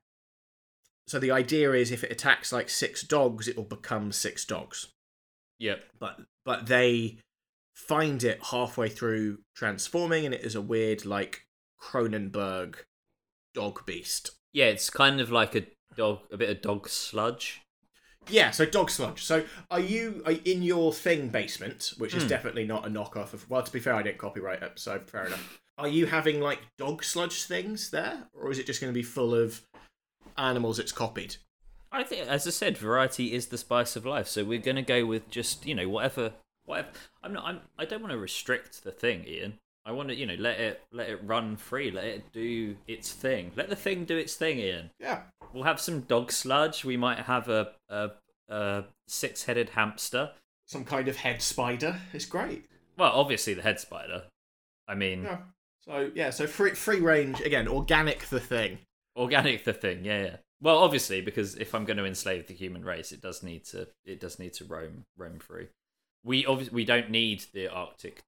So the idea is, if it attacks like six dogs, it will become six dogs. Yep. But but they find it halfway through transforming, and it is a weird like Cronenberg dog beast. Yeah, it's kind of like a dog, a bit of dog sludge. Yeah, so dog sludge. So are you are in your thing basement, which is Hmm. definitely not a knockoff of? Well, to be fair, I didn't copyright it, so fair enough. Are you having like dog sludge things there, or is it just going to be full of animals it's copied? I think, as I said, variety is the spice of life. So we're going to go with just you know whatever, whatever. I'm not. I'm. I don't want to restrict the thing, Ian. I want to, you know, let it let it run free. Let it do its thing. Let the thing do its thing, Ian. Yeah. We'll have some dog sludge. We might have a a, a six headed hamster. some kind of head spider. It's great. Well, obviously the head spider. I mean, Yeah. So yeah, so free free range again, organic the thing. organic the thing. Yeah, yeah. Well, obviously because if I'm going to enslave the human race, it does need to it does need to roam roam free. We obviously we don't need the Arctic,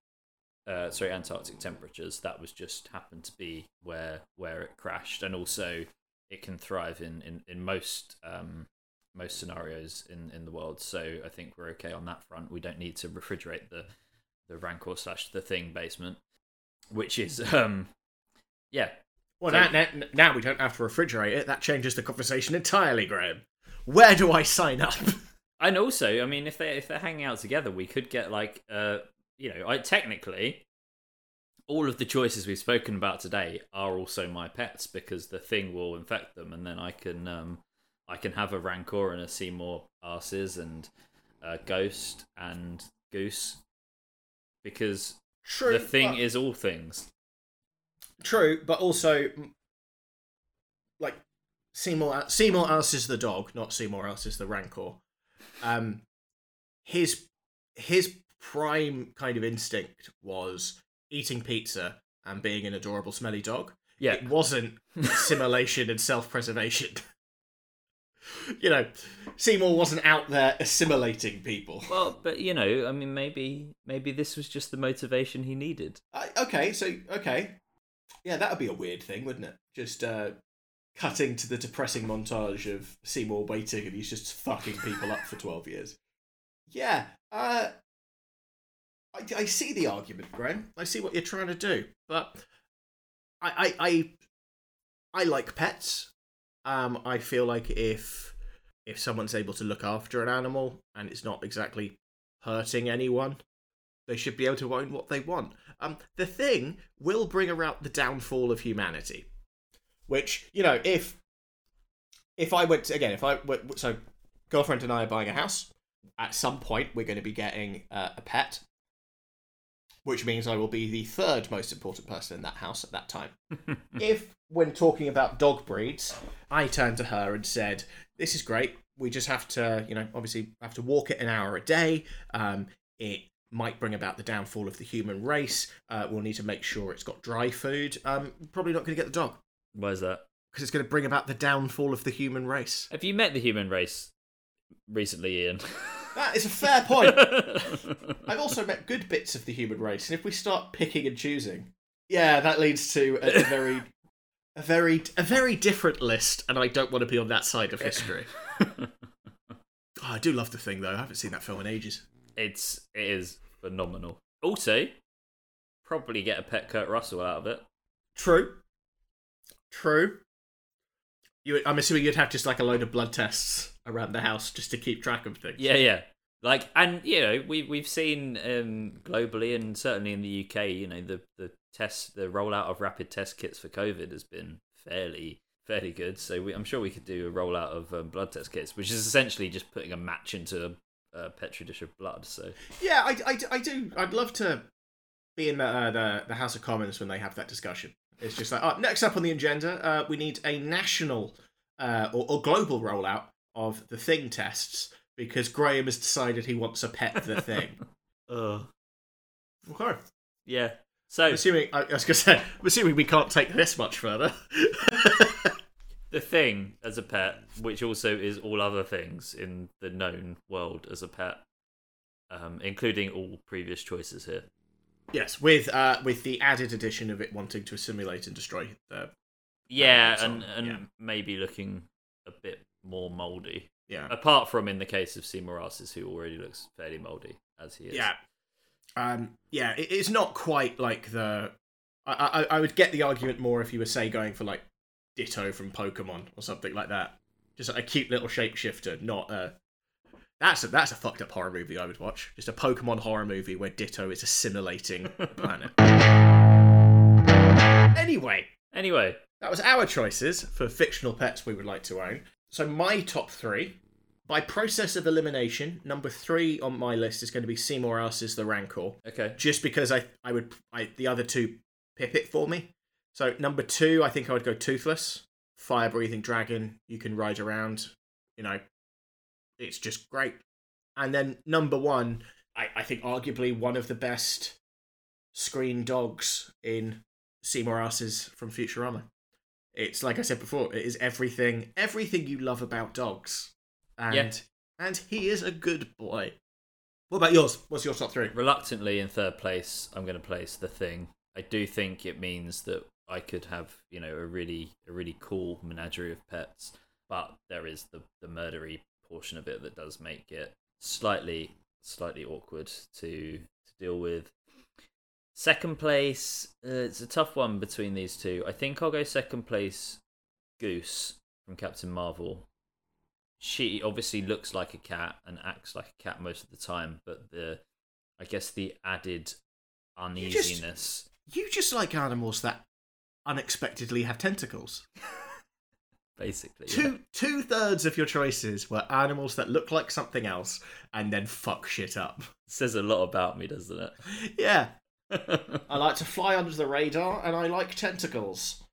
uh, sorry, Antarctic temperatures. That was just happened to be where where it crashed, and also it can thrive in in in most um most scenarios in in the world. So I think we're okay on that front. We don't need to refrigerate the the Rancor slash the Thing basement, which is um yeah Well, So- now, now, now we don't have to refrigerate it. That changes the conversation entirely, Graham. Where do I sign up? And also, I mean, if they if they're hanging out together, we could get like uh you know, I technically all of the choices we've spoken about today are also my pets because the thing will infect them, and then I can um I can have a Rancor and a Seymour Arses and a Ghost and Goose because True. the thing but- is all things. True, but also, like Seymour Seymour else is the dog, not Seymour else is the Rancor. Um, his his prime kind of instinct was eating pizza and being an adorable smelly dog. Yeah, It wasn't assimilation and self preservation. you know, Seymour wasn't out there assimilating people. well, but you know, I mean, maybe maybe this was just the motivation he needed. I, okay, so okay, yeah, that would be a weird thing, wouldn't it? Just uh, cutting to the depressing montage of Seymour waiting, and he's just fucking people up for twelve years. Yeah, uh, I, I see the argument, Graham. I see what you're trying to do, but I, I, I, I like pets. Um, I feel like if if someone's able to look after an animal and it's not exactly hurting anyone, they should be able to own what they want. Um, the thing will bring about the downfall of humanity, which you know, if if I went again, if I so girlfriend and I are buying a house. At some point, we're going to be getting uh, a pet, which means I will be the third most important person in that house at that time. if, when talking about dog breeds, I turned to her and said, "This is great. We just have to, you know, obviously have to walk it an hour a day. Um, it might bring about the downfall of the human race. Uh, we'll need to make sure it's got dry food. Um, probably not going to get the dog Why is that? because it's going to bring about the downfall of the human race. Have you met the human race recently, Ian? That is a fair point. I've also met good bits of the human race, and if we start picking and choosing, yeah, that leads to a, a very, a very, a very different list, and I don't want to be on that side of history. Oh, I do love the thing though. I haven't seen that film in ages. it's it is phenomenal. Also, probably get a pet Kurt Russell out of it. True. True. You, I'm assuming you'd have just like a load of blood tests around the house just to keep track of things. Yeah, yeah. Like, and you know, we we've seen um, globally and certainly in the UK, you know, the the test, the rollout of rapid test kits for COVID has been fairly fairly good. So we, I'm sure we could do a rollout of um, blood test kits, which is essentially just putting a match into a, a petri dish of blood. So Yeah, I, I, I do. I'd love to be in the, uh, the the House of Commons when they have that discussion. It's just like, oh, next up on the agenda, uh, we need a national uh, or, or global rollout of the thing tests because Graham has decided he wants a pet the thing. uh, okay. yeah. So I'm assuming I, I was gonna say, I'm assuming we can't take this much further. the thing as a pet, which also is all other things in the known world as a pet, um, including all previous choices here. yes, with uh, with the added addition of it wanting to assimilate and destroy the Yeah, and and and yeah. maybe looking a bit more mouldy. yeah Apart from in the case of Seymour Arses, who already looks fairly mouldy as he is. Yeah, um, yeah. It, it's not quite like the. I, I I would get the argument more if you were say going for like Ditto from Pokemon or something like that. Just a cute little shapeshifter, not a. That's a that's a fucked up horror movie I would watch. Just a Pokemon horror movie where Ditto is assimilating the planet. Anyway, Anyway, that was our choices for fictional pets we would like to own. So my top three, by process of elimination, number three on my list is going to be Seymour Arses the Rancor, okay. just because I I would I the other two pip it for me. So number two, I think I would go Toothless, fire breathing dragon. You can ride around, you know, it's just great. And then number one, I, I think arguably one of the best screen dogs in Seymour Asses from Futurama. It's like I said before, it is everything everything you love about dogs. And Yeah. and he is a good boy. What about yours? What's your top three? Reluctantly, in third place, I'm going to place the thing. I do think it means that I could have, you know, a really, a really cool menagerie of pets, but there is the the murdery portion of it that does make it slightly, slightly awkward to to deal with. Second place, uh, it's a tough one between these two. I think I'll go second place, Goose from Captain Marvel. She obviously looks like a cat and acts like a cat most of the time, but the, I guess the added uneasiness. You just like animals that unexpectedly have tentacles. basically. yeah. Two two thirds of your choices were animals that look like something else and then fuck shit up. says a lot about me, doesn't it? Yeah? I like to fly under the radar and I like tentacles.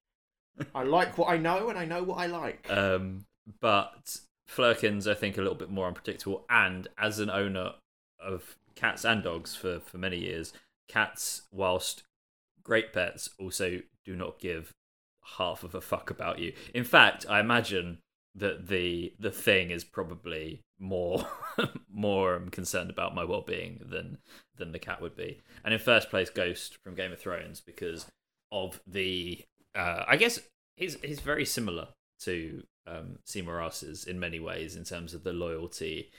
I like what I know and I know what I like. um, but Flerkens, I think, a little bit more unpredictable. And as an owner of cats and dogs for for many years, cats, whilst great pets, also do not give half of a fuck about you. In fact, I imagine that the the thing is probably more more um, concerned about my well being than than the cat would be. And in first place, Ghost from Game of Thrones because of the uh, I guess he's he's very similar to um, Seymour in many ways in terms of the loyalty,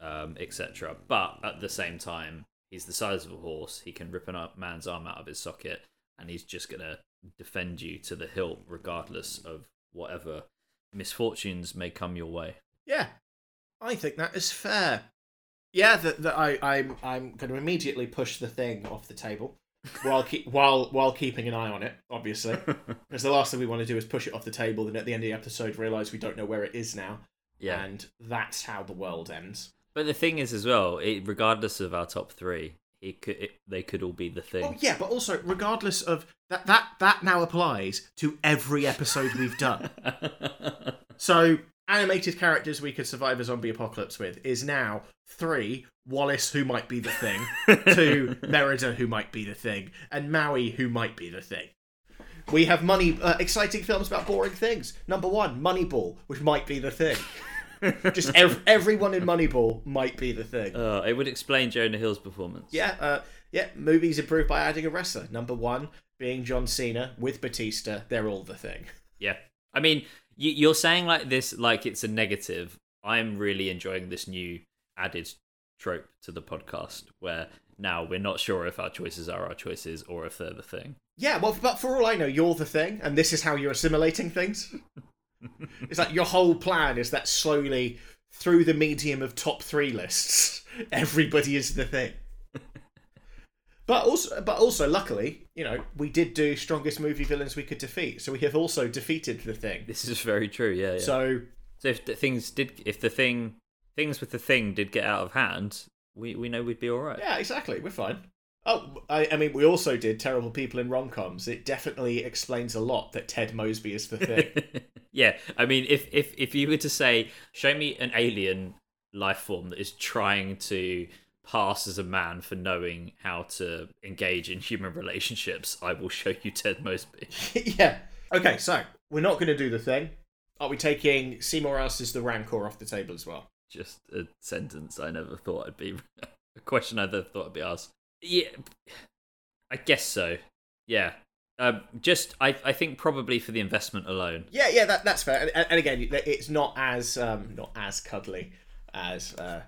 um, etc. But at the same time, he's the size of a horse. He can rip a man's arm out of his socket, and he's just gonna defend you to the hilt, regardless of whatever misfortunes may come your way. Yeah, I think that is fair. Yeah, that that I I'm I'm going to immediately push the thing off the table while keep while while keeping an eye on it, obviously, because the last thing we want to do is push it off the table, then at the end of the episode realize we don't know where it is now, Yeah, and that's how the world ends. but the thing is as well, it, regardless of our top three, it could it, they could all be the thing. Oh yeah, but also regardless of that that that now applies to every episode we've done. So animated characters we could survive a zombie apocalypse with is now three Wallace, who might be the thing, two Merida, who might be the thing, and Maui, who might be the thing. We have money, uh, exciting films about boring things. Number one, Moneyball, which might be the thing. Just ev- everyone in Moneyball might be the thing. Uh, it would explain Jonah Hill's performance. Yeah, uh, yeah. Movies improved by adding a wrestler. Number one being John Cena with Batista. They're all the thing. Yeah. I mean, you, you're saying like this, like it's a negative. I'm really enjoying this new added trope to the podcast where now we're not sure if our choices are our choices or if they're the thing. Yeah, well, but for all I know, you're the thing, and this is how you're assimilating things. it's like your whole plan is that slowly, through the medium of top three lists, everybody is the thing. But also, but also, luckily, you know, we did do strongest movie villains we could defeat, so we have also defeated the thing. This is very true. Yeah. yeah. So So if the things did, if the thing, things with the thing did get out of hand, we we know we'd be all right. yeah, exactly, we're fine. Oh, I, I mean, we also did terrible people in rom coms. It definitely explains a lot that Ted Mosby is the thing. yeah, I mean, if if if you were to say, show me an alien life form that is trying to pass as a man for knowing how to engage in human relationships, I will show you Ted Mosby. yeah. Okay, so we're not going to do the thing. Are we taking Seymour Asses the Rancor off the table as well? Just a sentence I never thought I'd be a question I never thought I'd be asked. Yeah, I guess so. Yeah. Um, just I, I think probably for the investment alone. Yeah, yeah, that, that's fair. And, and again, it's not as um, not as cuddly as uh,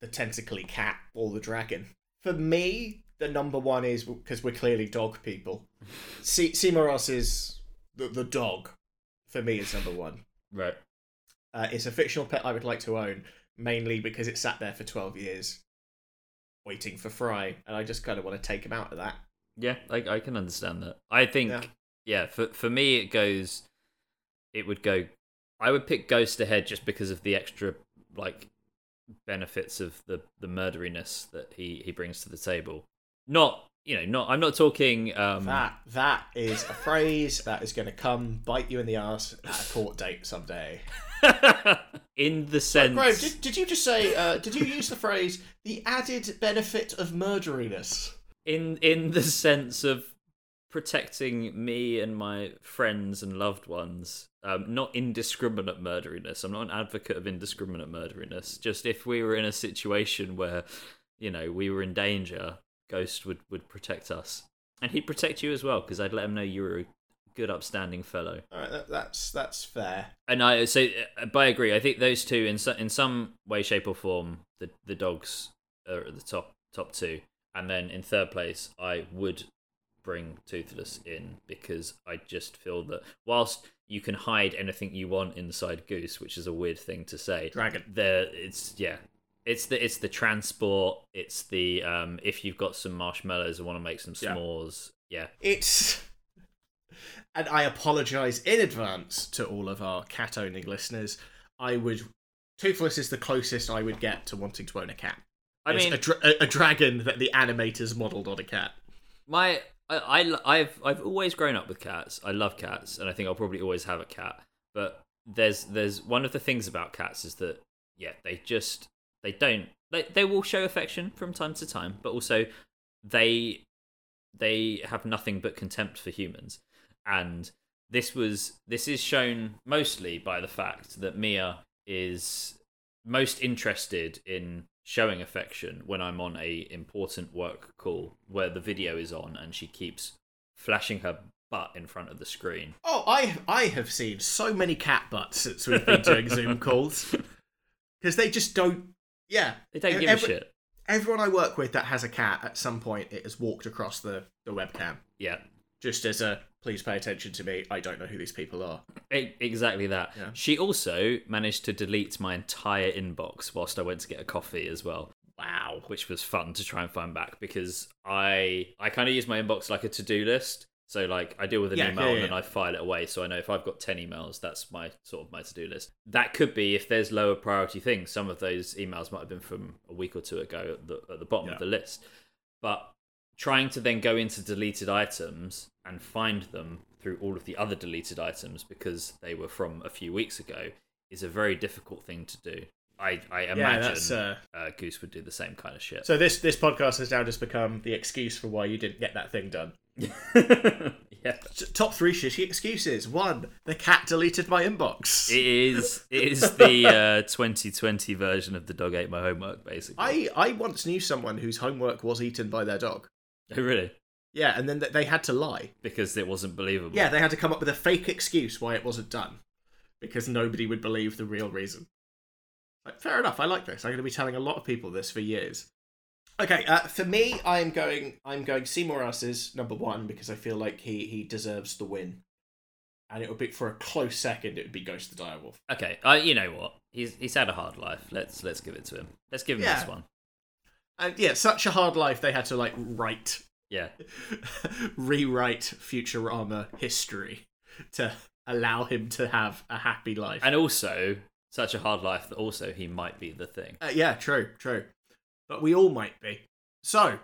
the tentacly cat or the dragon. For me, the number one is because we're clearly dog people. Seymour Asses the the dog. For me, is number one. Right. Uh, it's a fictional pet I would like to own, mainly because it sat there for 12 years waiting for Fry, and I just kind of want to take him out of that. Yeah, I, I can understand that. I think, Yeah. yeah. for for me, it goes. It would go. I would pick Ghost ahead just because of the extra like benefits of the the murderiness that he he brings to the table. Not you know not. I'm not talking. Um, That that is a phrase that is going to come bite you in the ass at a court date someday. in the sense. Graham, did, did you just say? Uh, did you use the phrase "the added benefit of murderiness"? in in the sense of protecting me and my friends and loved ones um, not indiscriminate murderiness. I'm not an advocate of indiscriminate murderiness. Just if we were in a situation where you know we were in danger ghost would would protect us. And he'd protect you as well because i'd let him know you were a good upstanding fellow. All right, that, that's that's fair. and I so uh, but I agree. I think those two in so, in some way, shape, or form, the the dogs are at the top top two, and then in third place, I would bring Toothless in because I just feel that whilst you can hide anything you want inside Goose, which is a weird thing to say, Dragon. there it's yeah. It's the it's the transport. It's the um if you've got some marshmallows and want to make some s'mores. Yeah, It's. And I apologise in advance to all of our cat owning listeners. I would. Toothless is the closest I would get to wanting to own a cat. I It's mean a, dra- a, a dragon that the animators modelled on a cat. My I, I have I've always grown up with cats. I love cats, and I think I'll probably always have a cat. But there's there's one of the things about cats is that yeah, they just they don't they they will show affection from time to time, but also they they have nothing but contempt for humans. And this was this is shown mostly by the fact that Mia is most interested in showing affection when I'm on a important work call where the video is on and she keeps flashing her butt in front of the screen. Oh, I I have seen so many cat butts since we've been doing Zoom calls because they just don't. Yeah, They don't give every- a shit. Everyone I work with that has a cat at some point it has walked across the the webcam Yeah. just as a please pay attention to me. I don't know who these people are. Exactly that. Yeah. She also managed to delete my entire inbox whilst I went to get a coffee as well. Wow. which was fun to try and find back because I I kind of use my inbox like a to do list. So like I deal with an Yeah, email yeah, and then I file it away. So I know if I've got ten emails, that's my sort of my to do list. That could be if there's lower priority things. Some of those emails might have been from a week or two ago at the, at the bottom of the list. But trying to then go into deleted items and find them through all of the other deleted items because they were from a few weeks ago is a very difficult thing to do. I, I imagine that's, uh, uh, Goose would do the same kind of shit. So this this podcast has now just become the excuse for why you didn't get that thing done. yeah, Top three shitty excuses. One, the cat deleted my inbox. it is. It is the uh, 2020 version of the dog ate my homework, basically. I I once knew someone whose homework was eaten by their dog. Oh, really? Yeah, and then th- they had to lie. Because it wasn't believable. Yeah, they had to come up with a fake excuse why it wasn't done, because nobody would believe the real reason. Like, fair enough. I like this. I'm going to be telling a lot of people this for years. Okay, uh, for me, I'm going. I'm going Seymour Asses number one because I feel like he he deserves the win, and it would be for a close second. It would be Ghost the Direwolf. Okay. Uh, you know what? He's he's had a hard life. Let's let's give it to him. Let's give him Yeah. this one. And yeah, such a hard life. They had to like write, Yeah. rewrite Futurama history to allow him to have a happy life. And also, such a hard life that also he might be the thing. Uh, yeah, true, true. But we all might be. So,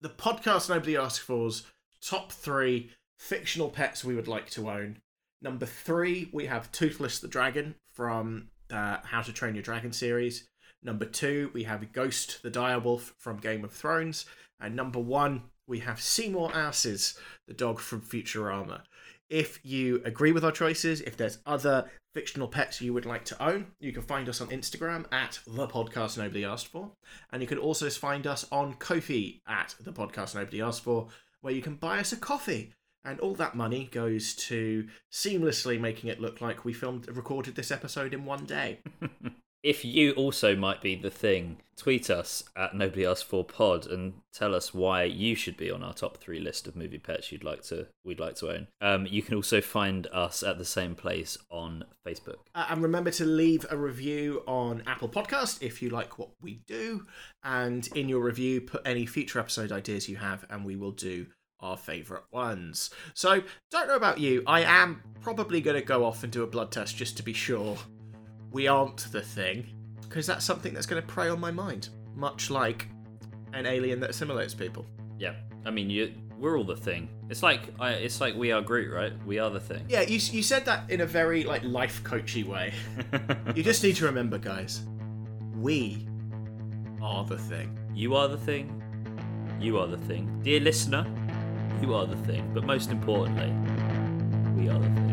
the podcast nobody asked for's top three fictional pets we would like to own. Number three, we have Toothless the Dragon from uh, How to Train Your Dragon series. Number two, we have Ghost the Direwolf from Game of Thrones. And number one, we have Seymour Asses, the dog from Futurama. If you agree with our choices, if there's other fictional pets you would like to own, you can find us on Instagram at the podcast nobody asked for. And you can also find us on Ko-fi at the podcast nobody asked for, where you can buy us a coffee. And all that money goes to seamlessly making it look like we filmed recorded this episode in one day. If you also might be the thing, tweet us at Nobody Asked For Pod and tell us why you should be on our top three list of movie pets you'd like to we'd like to own. Um, you can also find us at the same place on Facebook. Uh, and remember to leave a review on Apple Podcast if you like what we do. And in your review, put any future episode ideas you have, and we will do our favourite ones. So, don't know about you, I am probably going to go off and do a blood test just to be sure we aren't the thing, because that's something that's going to prey on my mind, much like an alien that assimilates people. Yeah, I mean you we're all the thing. It's like I, it's like we are Groot, right? We are the thing. Yeah, you, you said that in a very like life coachy way. you just need to remember, guys, we are the thing. You are the thing. You are the thing. Dear listener, you are the thing. But most importantly, we are the thing.